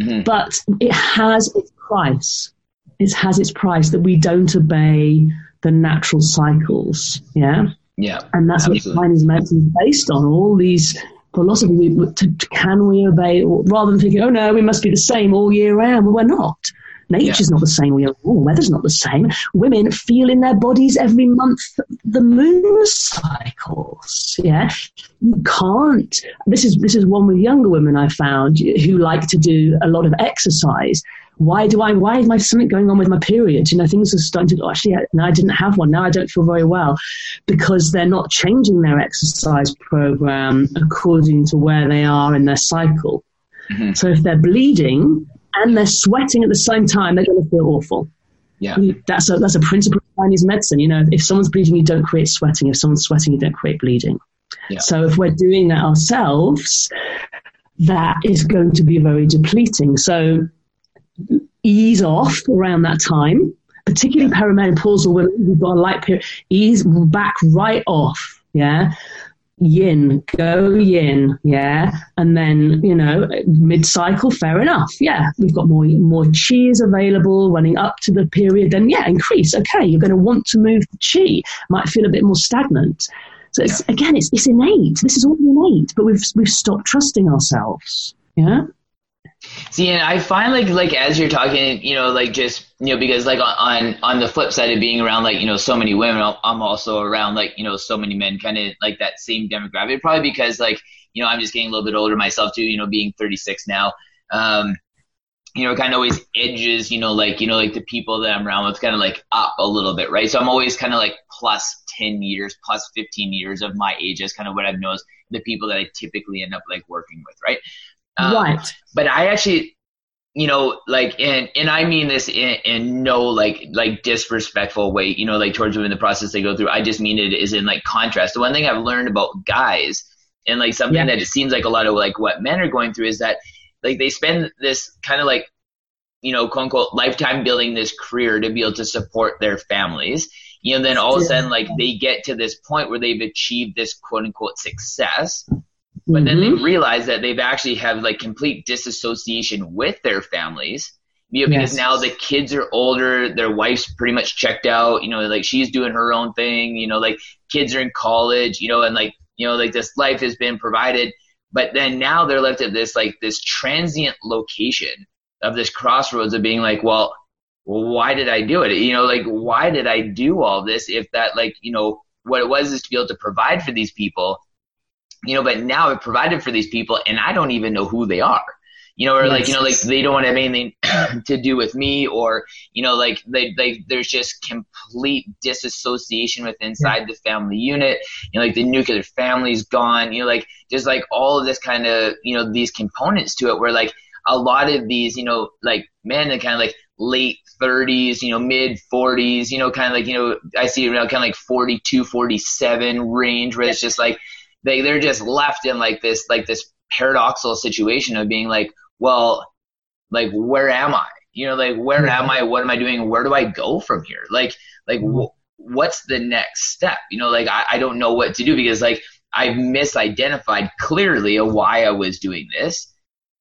mm-hmm. but it has its price. It has its price that we don't obey the natural cycles. Yeah. Yeah. And that's absolutely. what Chinese medicine is based on. All these philosophy. Can we obey? Rather than thinking, oh no, we must be the same all year round. Well, we're not. Nature's yeah. not the same year round. Weather's not the same. Women feel in their bodies every month the moon cycles. Yeah, you can't. This is this is one with younger women I found who like to do a lot of exercise why do I, why is my something going on with my period? You know, things are starting to, oh, actually, now I didn't have one. Now I don't feel very well because they're not changing their exercise program according to where they are in their cycle. Mm-hmm. So if they're bleeding and they're sweating at the same time, they're going to feel awful. Yeah. That's a, that's a principle of Chinese medicine. You know, if someone's bleeding, you don't create sweating. If someone's sweating, you don't create bleeding. Yeah. So if we're doing that ourselves, that is going to be very depleting. So ease off around that time, particularly perimenopausal women who've got a light period, ease back right off. Yeah. Yin, go yin, yeah, and then you know mid cycle, fair enough, yeah. We've got more more is available running up to the period, then yeah, increase. Okay, you're going to want to move the chi. Might feel a bit more stagnant. So it's, again, it's it's innate. This is all innate, but we've we've stopped trusting ourselves. Yeah. See, and I find like like as you're talking, you know, like just you know because like on on the flip side of being around like you know so many women, I'm also around like you know so many men, kind of like that same demographic. Probably because like you know I'm just getting a little bit older myself too. You know, being 36 now. Um, you know, it kind of always edges, you know, like, you know, like the people that I'm around with kind of like up a little bit, right? So I'm always kind of like plus 10 years, plus 15 years of my age is kind of what I've noticed the people that I typically end up like working with, right? Um, right. But I actually, you know, like, and and I mean this in, in no like like disrespectful way, you know, like towards women the process they go through. I just mean it is in like contrast. The one thing I've learned about guys and like something yeah. that it seems like a lot of like what men are going through is that like they spend this kind of like you know quote unquote lifetime building this career to be able to support their families you know then all of a sudden like they get to this point where they've achieved this quote unquote success but mm-hmm. then they mm-hmm. realize that they've actually have like complete disassociation with their families. You know, because yes. now the kids are older, their wife's pretty much checked out, you know, like she's doing her own thing, you know, like kids are in college, you know, and like, you know, like this life has been provided. But then now they're left at this like this transient location of this crossroads of being like, well, well, why did I do it? You know, like why did I do all this if that like, you know, what it was is to be able to provide for these people you know, but now I've provided for these people and I don't even know who they are. You know, or yes. like, you know, like they don't want to have anything to do with me or, you know, like they, they, there's just complete disassociation with inside yeah. the family unit. You know, like the nuclear family's gone, you know, like just like all of this kind of, you know, these components to it where like a lot of these, you know, like men are kind of like late 30s, you know, mid 40s, you know, kind of like, you know, I see around kind of like 42, 47 range where it's just like, they they're just left in like this like this paradoxical situation of being like, well, like where am I? You know, like where am I? What am I doing? Where do I go from here? Like like mm-hmm. wh- what's the next step? You know, like I, I don't know what to do because like I've misidentified clearly of why I was doing this.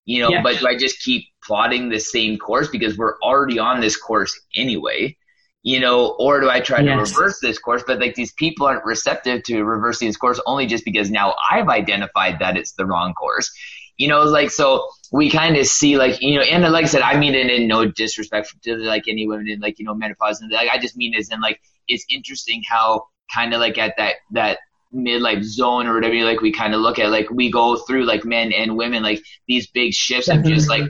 You know, yeah. but do I just keep plotting the same course because we're already on this course anyway? You know, or do I try to reverse this course? But like these people aren't receptive to reversing this course only just because now I've identified that it's the wrong course. You know, like so we kind of see like you know, and like I said, I mean it in no disrespect to like any women in like you know menopause, and like I just mean as in like it's interesting how kind of like at that that midlife zone or whatever like we kind of look at like we go through like men and women like these big shifts of just like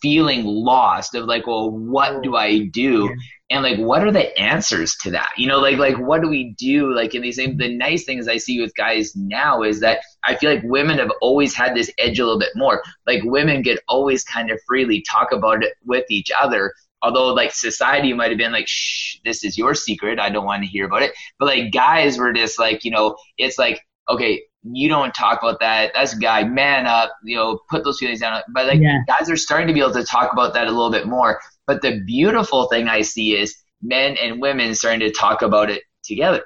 feeling lost of like well what do i do and like what are the answers to that you know like like what do we do like in these the nice things i see with guys now is that i feel like women have always had this edge a little bit more like women get always kind of freely talk about it with each other although like society might have been like, shh, this is your secret. I don't want to hear about it. But like guys were just like, you know, it's like, okay, you don't talk about that. That's a guy, man up, you know, put those feelings down. But like yeah. guys are starting to be able to talk about that a little bit more. But the beautiful thing I see is men and women starting to talk about it together.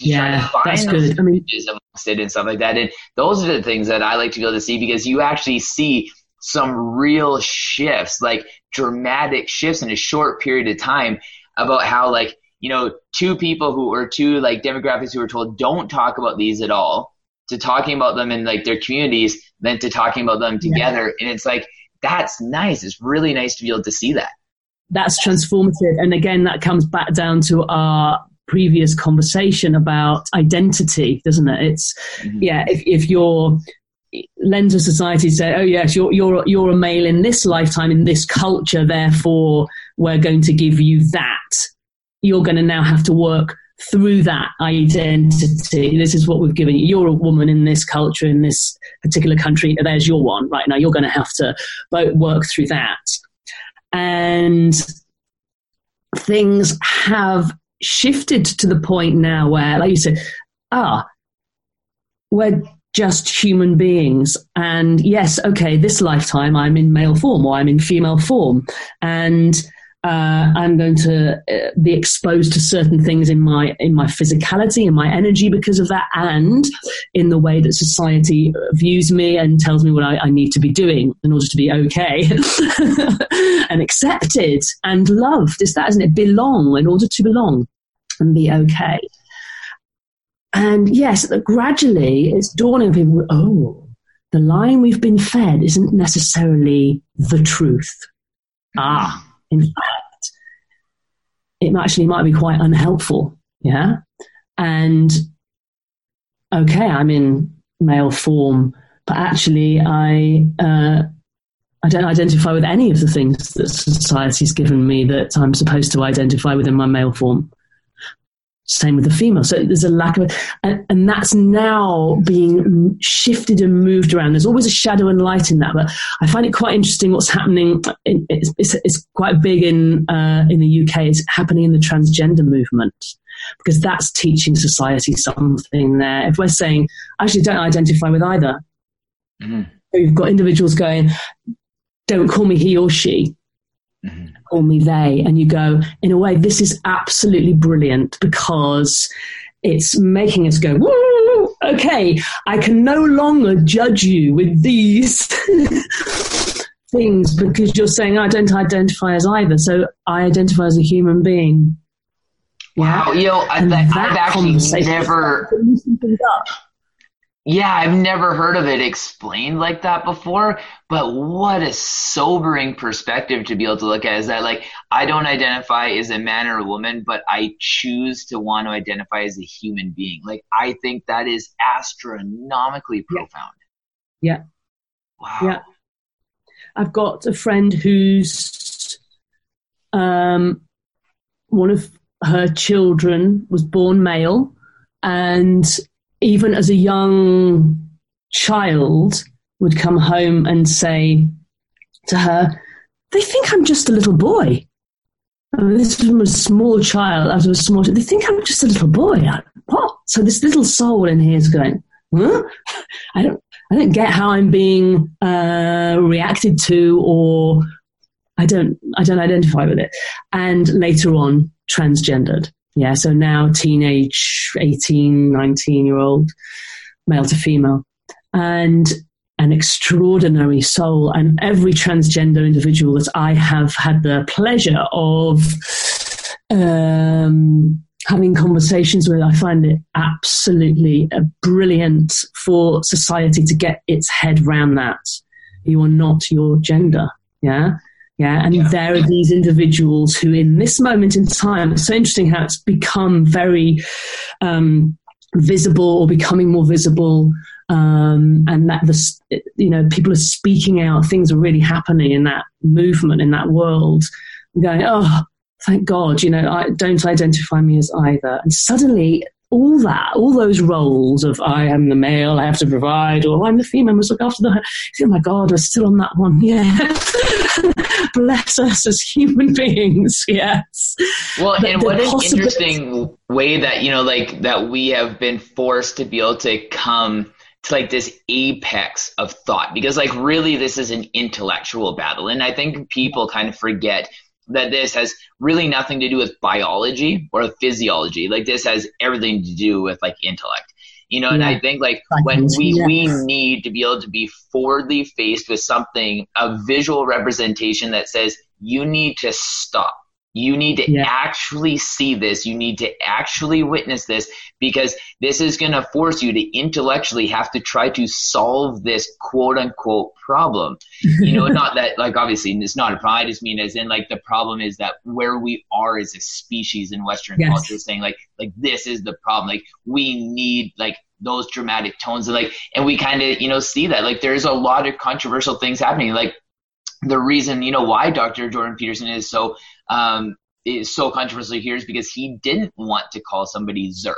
Yeah, that's good. I mean, amongst it and stuff like that. And those are the things that I like to be able to see because you actually see some real shifts, like dramatic shifts in a short period of time about how like, you know, two people who or two like demographics who were told don't talk about these at all to talking about them in like their communities, then to talking about them together. Yeah. And it's like, that's nice. It's really nice to be able to see that. That's transformative. And again, that comes back down to our previous conversation about identity, doesn't it? It's, mm-hmm. yeah, if, if you're lens of society say, oh yes, you're you're you're a male in this lifetime in this culture, therefore we're going to give you that. You're going to now have to work through that identity. This is what we've given you. You're a woman in this culture in this particular country. There's your one right now. You're going to have to work through that, and things have shifted to the point now where, like you said, ah, we're just human beings. And yes, okay, this lifetime I'm in male form or I'm in female form. And uh, I'm going to uh, be exposed to certain things in my in my physicality and my energy because of that, and in the way that society views me and tells me what I, I need to be doing in order to be okay and accepted and loved. Is that, isn't it? Belong in order to belong and be okay. And yes, gradually it's dawning people, oh, the line we've been fed isn't necessarily the truth. Ah, in fact, it actually might be quite unhelpful. Yeah. And okay, I'm in male form, but actually I, uh, I don't identify with any of the things that society's given me that I'm supposed to identify with in my male form. Same with the female. So there's a lack of, and, and, that's now being shifted and moved around. There's always a shadow and light in that, but I find it quite interesting what's happening. It's, it's, it's quite big in uh, in the UK. It's happening in the transgender movement because that's teaching society something there. If we're saying, actually, don't identify with either, mm-hmm. you've got individuals going, don't call me he or she. Mm-hmm call me they. And you go, in a way, this is absolutely brilliant because it's making us go, okay, I can no longer judge you with these things because you're saying I don't identify as either. So I identify as a human being. Wow, you know, I've actually never. Yeah, I've never heard of it explained like that before, but what a sobering perspective to be able to look at is that like I don't identify as a man or a woman, but I choose to want to identify as a human being. Like I think that is astronomically profound. Yeah. Wow. Yeah. I've got a friend who's um one of her children was born male and even as a young child, would come home and say to her, They think I'm just a little boy. And this is from a small child, as a small child. They think I'm just a little boy. What? So this little soul in here is going, huh? I don't, I don't get how I'm being uh, reacted to, or I don't, I don't identify with it. And later on, transgendered. Yeah, so now teenage, 18, 19 year old, male to female. And an extraordinary soul. And every transgender individual that I have had the pleasure of um, having conversations with, I find it absolutely brilliant for society to get its head round that. You are not your gender. Yeah. Yeah, and yeah. there are these individuals who, in this moment in time, it's so interesting how it's become very um, visible or becoming more visible, um, and that the you know people are speaking out. Things are really happening in that movement in that world. going, oh, thank God, you know, I don't identify me as either. And suddenly, all that, all those roles of I am the male, I have to provide, or I'm the female, I must look after the. Oh my God, we're still on that one. Yeah. bless us as human beings. Yes. Well, and what an interesting way that you know, like that we have been forced to be able to come to like this apex of thought because like really this is an intellectual battle and i think people kind of forget that this has really nothing to do with biology or physiology like this has everything to do with like intellect you know and i think like when we yes. we need to be able to be forwardly faced with something a visual representation that says you need to stop you need to yeah. actually see this. You need to actually witness this because this is going to force you to intellectually have to try to solve this quote unquote problem. You know, not that, like, obviously, it's not a problem. I just mean as in, like, the problem is that where we are as a species in Western yes. culture saying, like, like, this is the problem. Like, we need, like, those dramatic tones and like and we kind of you know see that like there's a lot of controversial things happening like the reason you know why Dr. Jordan Peterson is so um, is so controversial here is because he didn't want to call somebody Zerk.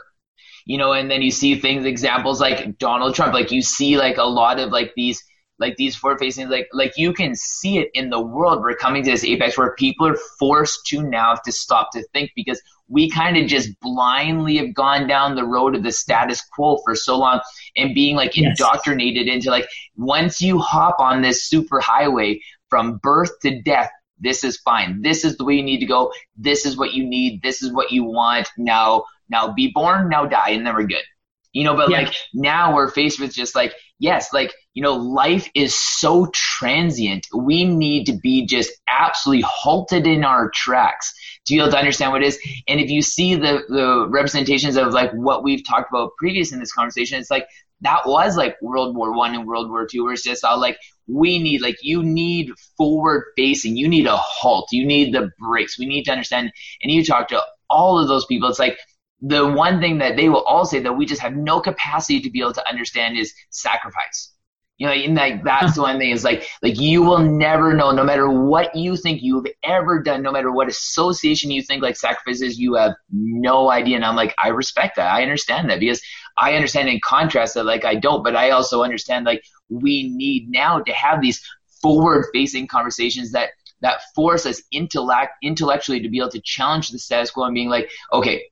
You know, and then you see things, examples like Donald Trump. Like you see, like a lot of like these, like these forward facing, like like you can see it in the world. We're coming to this apex where people are forced to now to stop to think because we kind of just blindly have gone down the road of the status quo for so long and being like yes. indoctrinated into like once you hop on this super highway from birth to death, this is fine. This is the way you need to go. This is what you need. This is what you want. Now, now be born, now die, and then we're good. You know, but yeah. like now we're faced with just like, yes, like, you know, life is so transient. We need to be just absolutely halted in our tracks to be able to understand what it is. And if you see the, the representations of like what we've talked about previous in this conversation, it's like that was like World War One and World War Two, where it's just all like we need like you need forward facing. You need a halt. You need the brakes. We need to understand and you talk to all of those people it's like the one thing that they will all say that we just have no capacity to be able to understand is sacrifice. You know and like that's the one thing is like like you will never know no matter what you think you've ever done no matter what association you think like sacrifices you have no idea and i'm like i respect that. I understand that because I understand in contrast that like I don't, but I also understand like we need now to have these forward facing conversations that that force us intellect intellectually to be able to challenge the status quo and being like, okay,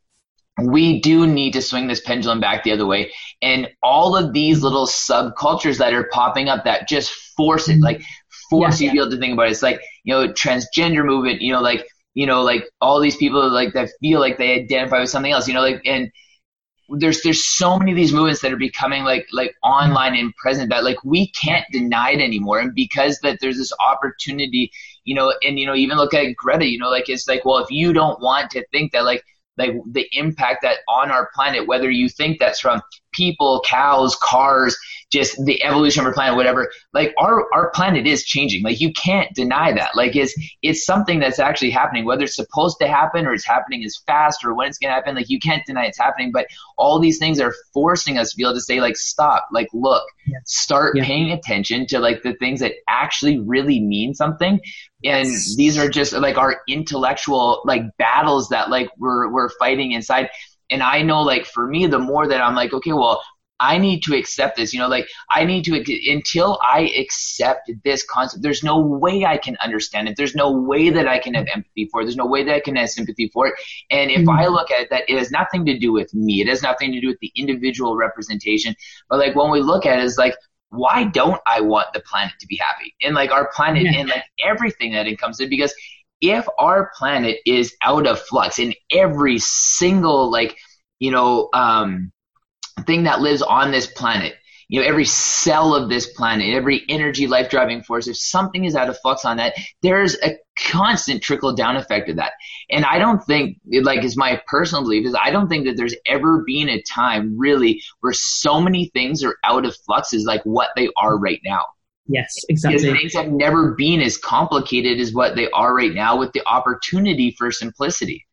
we do need to swing this pendulum back the other way. And all of these little subcultures that are popping up that just force it, like force yeah, you to be able to think about it. It's like, you know, transgender movement, you know, like, you know, like all these people like that feel like they identify with something else, you know, like, and there's there's so many of these movements that are becoming like like online and present that like we can't deny it anymore. And because that there's this opportunity you know and you know even look at greta you know like it's like well if you don't want to think that like like the impact that on our planet whether you think that's from people cows cars just the evolution of our planet, whatever. Like our our planet is changing. Like you can't deny that. Like it's it's something that's actually happening, whether it's supposed to happen or it's happening as fast or when it's gonna happen. Like you can't deny it's happening. But all these things are forcing us to be able to say like stop, like look, yeah. start yeah. paying attention to like the things that actually really mean something. And yes. these are just like our intellectual like battles that like we're we're fighting inside and I know like for me, the more that I'm like, okay, well, I need to accept this. You know, like I need to until I accept this concept. There's no way I can understand it. There's no way that I can have empathy for it. There's no way that I can have sympathy for it. And if mm-hmm. I look at it, that, it has nothing to do with me. It has nothing to do with the individual representation. But like when we look at it, it's like why don't I want the planet to be happy? And like our planet yeah. and like everything that it comes in because if our planet is out of flux in every single like you know um thing that lives on this planet you know every cell of this planet every energy life driving force if something is out of flux on that there's a constant trickle down effect of that and i don't think like is my personal belief is i don't think that there's ever been a time really where so many things are out of flux is like what they are right now Yes, exactly. Because things have never been as complicated as what they are right now with the opportunity for simplicity.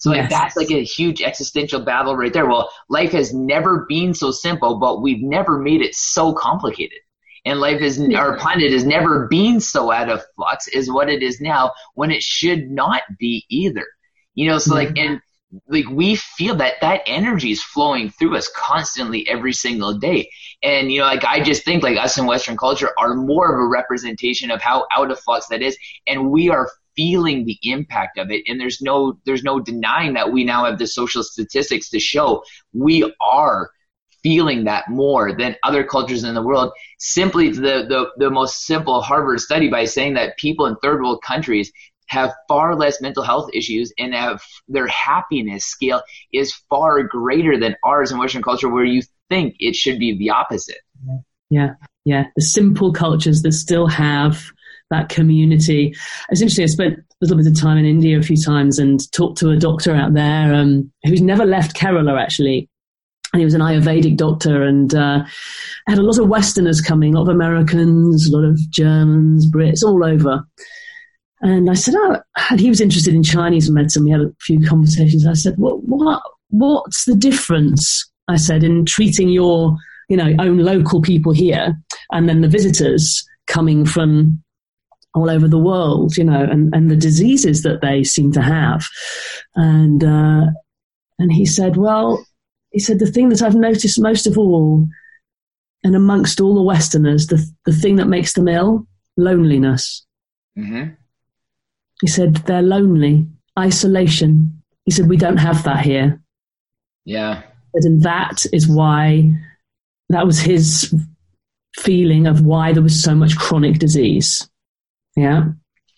So like yes. that's like a huge existential battle right there. Well, life has never been so simple, but we've never made it so complicated. And life is our planet has never been so out of flux is what it is now when it should not be either. You know, so like and like we feel that that energy is flowing through us constantly every single day and you know like i just think like us in western culture are more of a representation of how out of flux that is and we are feeling the impact of it and there's no there's no denying that we now have the social statistics to show we are feeling that more than other cultures in the world simply the, the, the most simple harvard study by saying that people in third world countries have far less mental health issues and have their happiness scale is far greater than ours in Western culture, where you think it should be the opposite. Yeah, yeah. The simple cultures that still have that community. It's interesting. I spent a little bit of time in India a few times and talked to a doctor out there um, who's never left Kerala actually. And he was an Ayurvedic doctor and uh, had a lot of Westerners coming, a lot of Americans, a lot of Germans, Brits, all over. And I said, oh, and he was interested in Chinese medicine. We had a few conversations. I said, what, what, what's the difference? I said, in treating your, you know, own local people here and then the visitors coming from all over the world, you know, and, and the diseases that they seem to have. And, uh, and he said, well, he said, the thing that I've noticed most of all, and amongst all the Westerners, the, the thing that makes them ill, loneliness. Mm-hmm. He said, they're lonely, isolation. He said, we don't have that here. Yeah. And that is why, that was his feeling of why there was so much chronic disease. Yeah.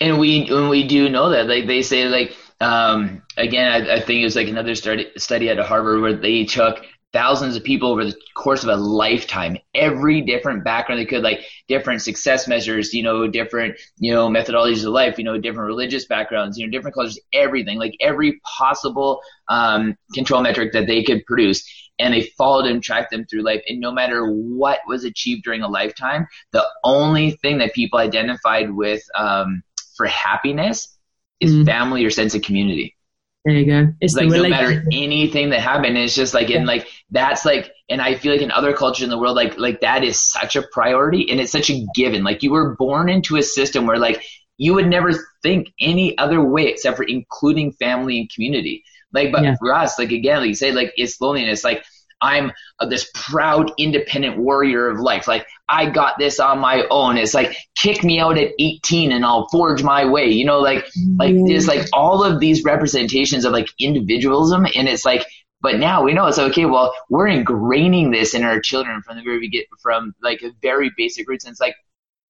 And we, when we do know that, like they say, like, um, again, I, I, think it was like another study, study at Harvard where they took thousands of people over the course of a lifetime, every different background they could, like different success measures, you know, different, you know, methodologies of life, you know, different religious backgrounds, you know, different cultures, everything, like every possible um, control metric that they could produce. And they followed and tracked them through life. And no matter what was achieved during a lifetime, the only thing that people identified with um, for happiness is mm. family or sense of community. There you go. It's like no matter anything that happened, it's just like and like that's like, and I feel like in other cultures in the world, like like that is such a priority and it's such a given. Like you were born into a system where like you would never think any other way except for including family and community. Like, but yeah. for us, like again, like you say, like it's loneliness. Like I'm this proud independent warrior of life. Like I got this on my own. It's like kick me out at 18 and I'll forge my way. You know, like like mm-hmm. there's like all of these representations of like individualism, and it's like. But now we know it's okay. Well, we're ingraining this in our children from the very beginning, from like a very basic roots. And it's like,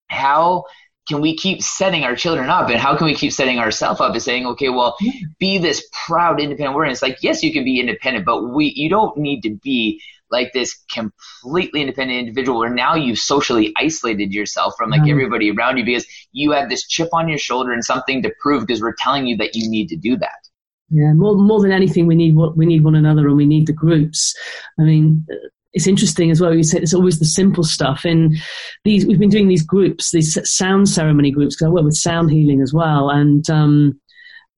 how can we keep setting our children up? And how can we keep setting ourselves up as saying okay well be this proud independent warrior it's like yes you can be independent but we you don't need to be like this completely independent individual where now you've socially isolated yourself from like mm-hmm. everybody around you because you have this chip on your shoulder and something to prove because we're telling you that you need to do that. Yeah more more than anything we need what we need one another and we need the groups. I mean it's interesting as well. You said it's always the simple stuff. In these, we've been doing these groups, these sound ceremony groups, because I work with sound healing as well, and um,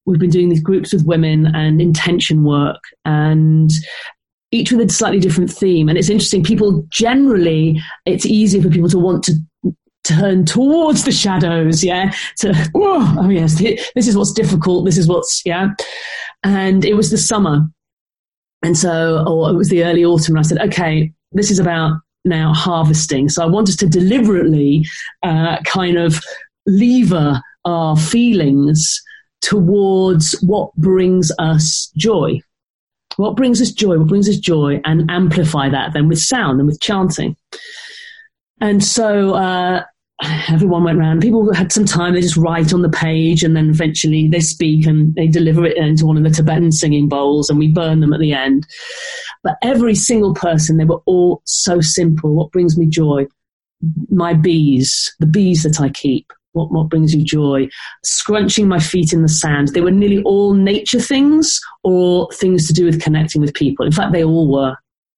we've been doing these groups with women and intention work, and each with a slightly different theme. And it's interesting. People generally, it's easier for people to want to turn towards the shadows, yeah, to, oh, oh yes, this is what's difficult, this is what's, yeah. And it was the summer and so, or it was the early autumn, and I said, okay, this is about now harvesting. So I wanted to deliberately uh, kind of lever our feelings towards what brings us joy. What brings us joy? What brings us joy? And amplify that then with sound and with chanting. And so uh, everyone went around. People had some time. They just write on the page, and then eventually they speak and they deliver it into one of the Tibetan singing bowls, and we burn them at the end. But every single person, they were all so simple. What brings me joy? My bees, the bees that I keep. What, what brings you joy? Scrunching my feet in the sand. They were nearly all nature things or things to do with connecting with people. In fact, they all were.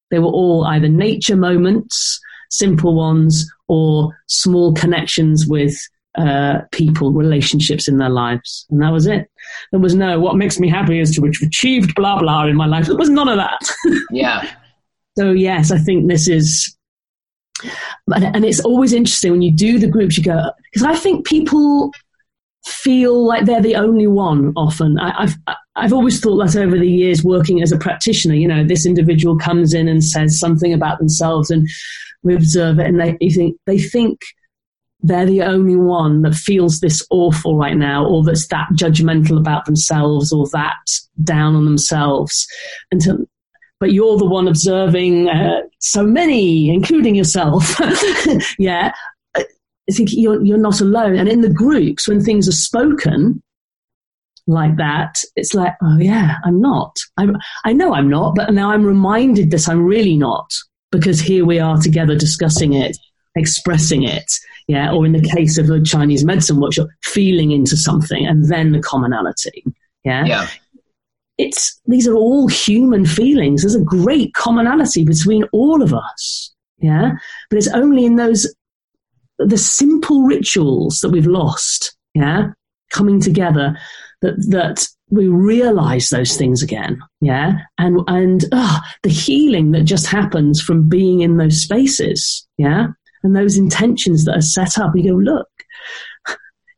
They were all either nature moments simple ones or small connections with uh, people, relationships in their lives. And that was it. There was no, what makes me happy is to have achieved blah, blah in my life. There was none of that. yeah. So, yes, I think this is, and it's always interesting when you do the groups, you go, because I think people feel like they're the only one often. I, have I've always thought that over the years working as a practitioner, you know, this individual comes in and says something about themselves and we observe it and they think, they think they're the only one that feels this awful right now or that's that judgmental about themselves or that down on themselves. And to, but you're the one observing uh, so many, including yourself. yeah. I think you're, you're not alone. And in the groups, when things are spoken like that, it's like, oh yeah, I'm not. I'm, I know I'm not, but now I'm reminded that I'm really not because here we are together discussing it, expressing it. Yeah. Or in the case of the Chinese medicine workshop, feeling into something and then the commonality. Yeah. Yeah. It's, these are all human feelings. There's a great commonality between all of us. Yeah. But it's only in those the simple rituals that we've lost, yeah, coming together, that that we realize those things again, yeah, and and oh, the healing that just happens from being in those spaces, yeah, and those intentions that are set up. We go, look,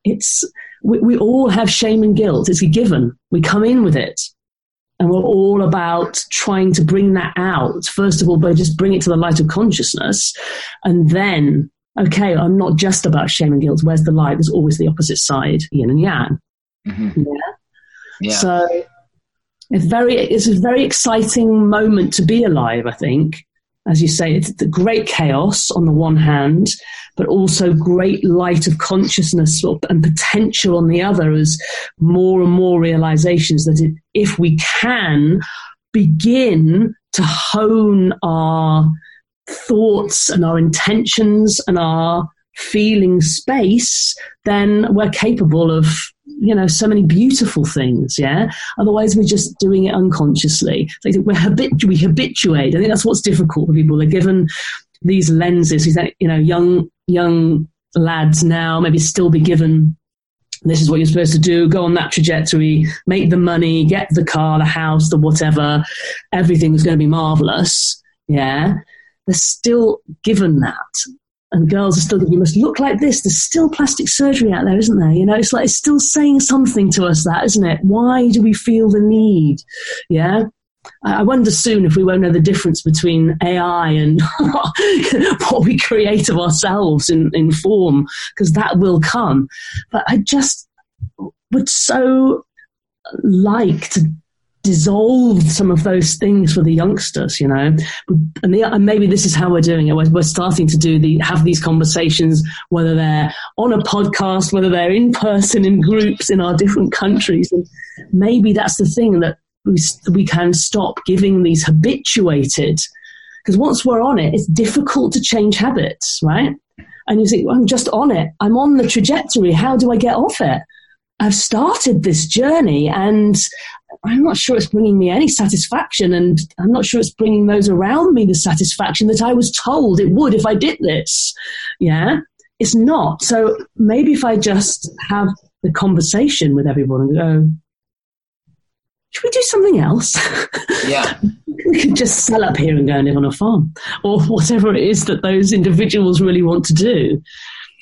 it's we, we all have shame and guilt. It's a given. We come in with it, and we're all about trying to bring that out first of all by just bring it to the light of consciousness and then okay, I'm not just about shame and guilt. Where's the light? There's always the opposite side, yin and yang. Mm-hmm. Yeah? So it's very, it's a very exciting moment to be alive, I think. As you say, it's the great chaos on the one hand, but also great light of consciousness and potential on the other as more and more realizations that if we can begin to hone our thoughts and our intentions and our feeling space, then we're capable of, you know, so many beautiful things. Yeah. Otherwise, we're just doing it unconsciously. We're we habituate. I think that's what's difficult for people. They're given these lenses. You know, young young lads now maybe still be given this is what you're supposed to do go on that trajectory make the money get the car the house the whatever everything's going to be marvelous yeah they're still given that. And girls are still, you must look like this. There's still plastic surgery out there, isn't there? You know, it's like, it's still saying something to us, that, isn't it? Why do we feel the need? Yeah. I wonder soon if we won't know the difference between AI and what we create of ourselves in, in form, because that will come. But I just would so like to dissolved some of those things for the youngsters, you know. And, the, and, maybe this is how we're doing it. We're, we're, starting to do the have these conversations, whether they're on a podcast, whether they're in person in groups in our different countries, and maybe that's the thing that we we can stop giving these habituated. Because once we're on it, it's difficult to change habits, right? And you think, well, I'm just on it. I'm on the trajectory. How do I get off it? I've started this journey and I'm not sure it's bringing me any satisfaction, and I'm not sure it's bringing those around me the satisfaction that I was told it would if I did this. Yeah, it's not. So maybe if I just have the conversation with everyone and go, should we do something else? Yeah. we could just sell up here and go and live on a farm or whatever it is that those individuals really want to do.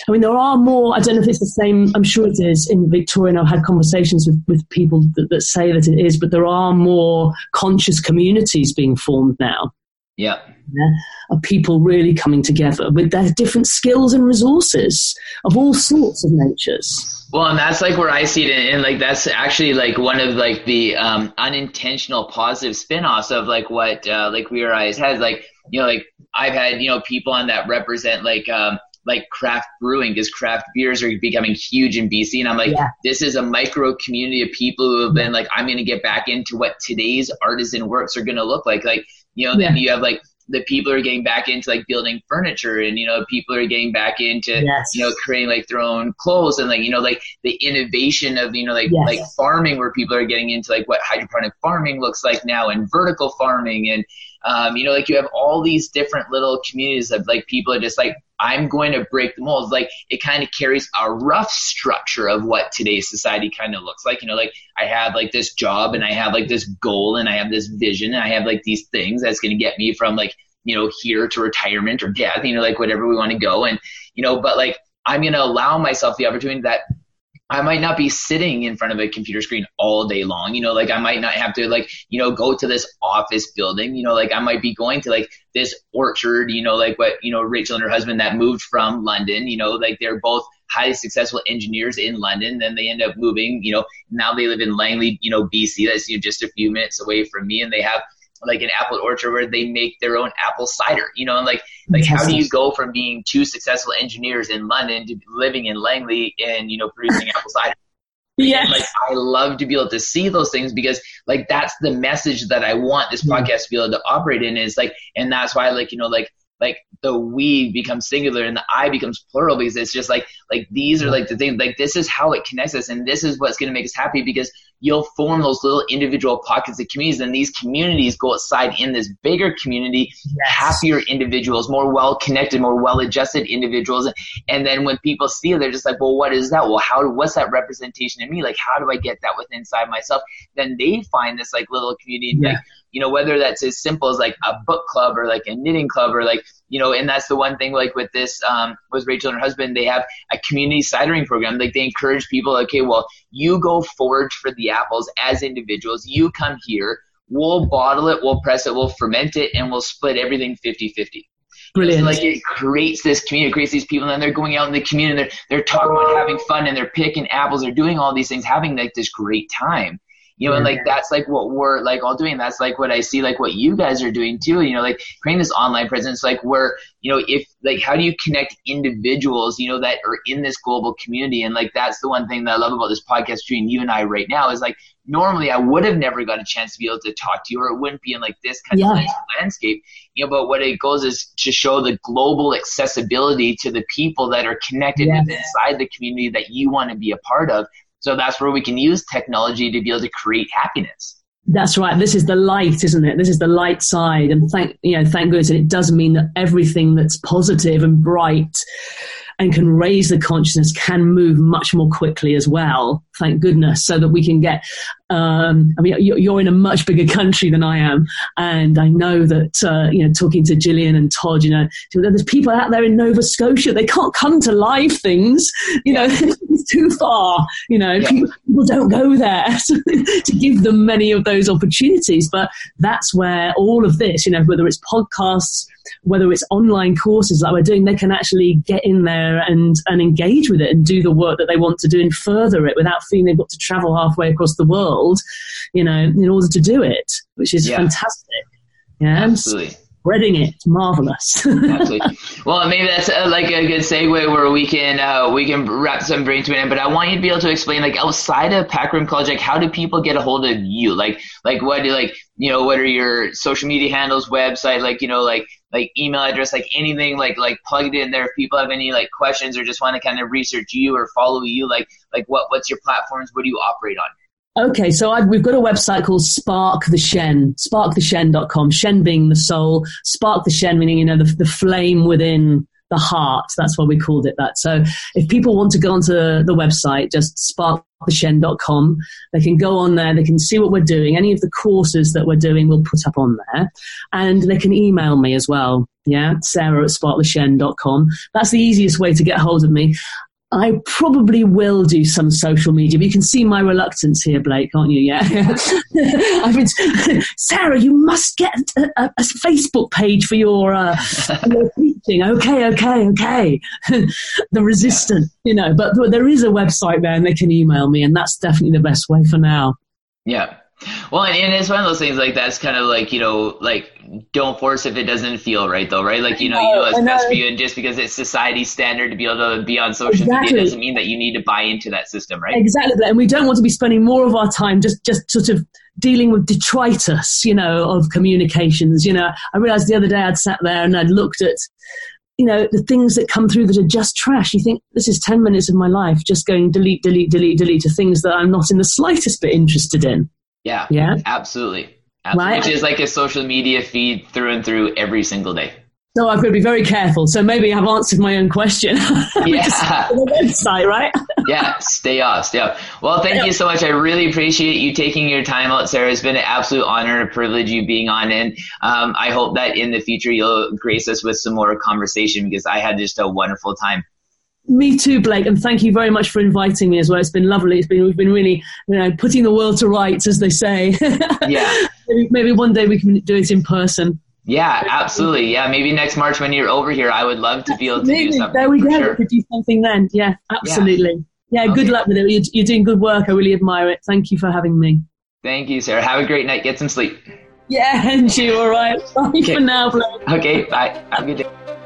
I mean, there are more, I don't know if it's the same, I'm sure it is in Victoria, and I've had conversations with, with people that, that say that it is, but there are more conscious communities being formed now. Yeah. yeah. Of people really coming together with their different skills and resources of all sorts of natures. Well, and that's like where I see it, and, and like that's actually like one of like the um, unintentional positive spin-offs of like what uh, like We Are Eyes has. Like you know, like I've had you know people on that represent like um, like craft brewing because craft beers are becoming huge in BC. And I'm like, yeah. this is a micro community of people who have been like, I'm going to get back into what today's artisan works are going to look like. Like, you know, yeah. then you have like the people are getting back into like building furniture and, you know, people are getting back into, yes. you know, creating like their own clothes and like, you know, like the innovation of, you know, like, yes. like farming where people are getting into like what hydroponic farming looks like now and vertical farming and, um, you know, like you have all these different little communities of like people are just like, I'm going to break the molds. Like it kind of carries a rough structure of what today's society kind of looks like. You know, like I have like this job and I have like this goal and I have this vision and I have like these things that's going to get me from like, you know, here to retirement or death, you know, like whatever we want to go. And, you know, but like I'm going to allow myself the opportunity that I might not be sitting in front of a computer screen all day long. You know, like I might not have to like, you know, go to this office building. You know, like I might be going to like this orchard, you know, like what, you know, Rachel and her husband that moved from London, you know, like they're both highly successful engineers in London. Then they end up moving, you know, now they live in Langley, you know, BC. That's you know, just a few minutes away from me. And they have like an apple orchard where they make their own apple cider, you know, and like, like how do you go from being two successful engineers in London to living in Langley and, you know, producing apple cider? Yes. like I love to be able to see those things because like that's the message that I want this podcast to be able to operate in is like and that's why like you know like like the we becomes singular and the I becomes plural because it's just like like these are like the things like this is how it connects us and this is what's going to make us happy because you'll form those little individual pockets of communities and these communities go outside in this bigger community yes. happier individuals more well connected more well adjusted individuals and then when people see it they're just like well what is that well how what's that representation in me like how do i get that within inside myself then they find this like little community yeah. like you know, whether that's as simple as like a book club or like a knitting club or like, you know, and that's the one thing like with this, um, with Rachel and her husband, they have a community cidering program. Like they encourage people, okay, well, you go forage for the apples as individuals. You come here, we'll bottle it, we'll press it, we'll ferment it, and we'll split everything 50 50. Brilliant. So, like it creates this community, it creates these people, and then they're going out in the community, and they're they're talking about having fun, and they're picking apples, they're doing all these things, having like this great time you know, and like that's like what we're like all doing. That's like what I see, like what you guys are doing too. You know, like creating this online presence, like where you know, if like how do you connect individuals, you know, that are in this global community, and like that's the one thing that I love about this podcast between you and I right now is like normally I would have never got a chance to be able to talk to you, or it wouldn't be in like this kind yeah. of landscape. You know, but what it goes is to show the global accessibility to the people that are connected yes. inside the community that you want to be a part of. So that's where we can use technology to be able to create happiness. That's right. This is the light, isn't it? This is the light side. And thank, you know, thank goodness. And it does mean that everything that's positive and bright and can raise the consciousness can move much more quickly as well. Thank goodness. So that we can get, um, I mean, you're in a much bigger country than I am. And I know that, uh, you know, talking to Gillian and Todd, you know, there's people out there in Nova Scotia, they can't come to live things, you know, it's too far, you know, yeah. people, people, don't go there to give them many of those opportunities. But that's where all of this, you know, whether it's podcasts, whether it's online courses that we're doing, they can actually get in there and, and engage with it and do the work that they want to do and further it without feeling they've got to travel halfway across the world, you know, in order to do it, which is yeah. fantastic. Yeah, absolutely. Spreading it, marvelous. absolutely. Well, maybe that's uh, like a good segue where we can uh, we can wrap some brain to it. But I want you to be able to explain, like outside of Pac Rim College, like how do people get a hold of you? Like, like what do like you know what are your social media handles, website, like you know like like email address, like anything, like like plugged in there. If people have any like questions or just want to kind of research you or follow you, like like what what's your platforms? What do you operate on? Okay, so I've, we've got a website called Spark the Shen, sparktheshen.com, Shen being the soul, Spark the Shen meaning, you know, the, the flame within the heart. That's why we called it that. So if people want to go onto the website, just sparktheshen.com, they can go on there, they can see what we're doing. Any of the courses that we're doing, we'll put up on there. And they can email me as well. Yeah, Sarah at sparktheshen.com. That's the easiest way to get hold of me. I probably will do some social media, but you can see my reluctance here, Blake, can't you? Yeah. I've been, Sarah, you must get a, a, a Facebook page for your, uh, your teaching. Okay, okay, okay. the resistant, you know, but there is a website there and they can email me, and that's definitely the best way for now. Yeah. Well, and, and, it's one of those things like that's kind of like you know like don't force if it doesn't feel right though, right? Like you know, you know it's best for you, and just because it's society standard to be able to be on social exactly. media doesn't mean that you need to buy into that system, right? Exactly, and we don't want to be spending more of our time just just sort of dealing with detritus, you know, of communications. You know, I realized the other day I'd sat there and I'd looked at you know, the things that come through that are just trash. You think this is 10 minutes of my life just going delete, delete, delete, delete to things that I'm not in the slightest bit interested in. Yeah. Yeah. Absolutely. absolutely. Right? Which is like a social media feed through and through every single day. So I've got to be very careful. So maybe I've answered my own question. Yeah. the website, right? yeah. Stay off. Stay off. Well, thank you so much. I really appreciate you taking your time out, Sarah. It's been an absolute honor and privilege you being on. And um, I hope that in the future you'll grace us with some more conversation because I had just a wonderful time. Me too, Blake, and thank you very much for inviting me as well. It's been lovely. It's been we've been really, you know, putting the world to rights, as they say. Yeah. maybe, maybe one day we can do it in person. Yeah, absolutely. Yeah, maybe next March when you're over here, I would love to be able to Maybe. do something. There we go. sure. We could do something then. Yeah, absolutely. Yeah, good Okay. luck with it. You're, you're doing good work. I really admire it. Thank you for having me. Thank you, Sarah. Have a great night. Get some sleep. Yeah, and you. All right. Bye Okay. for now, Blake. Okay, bye. Have a good day.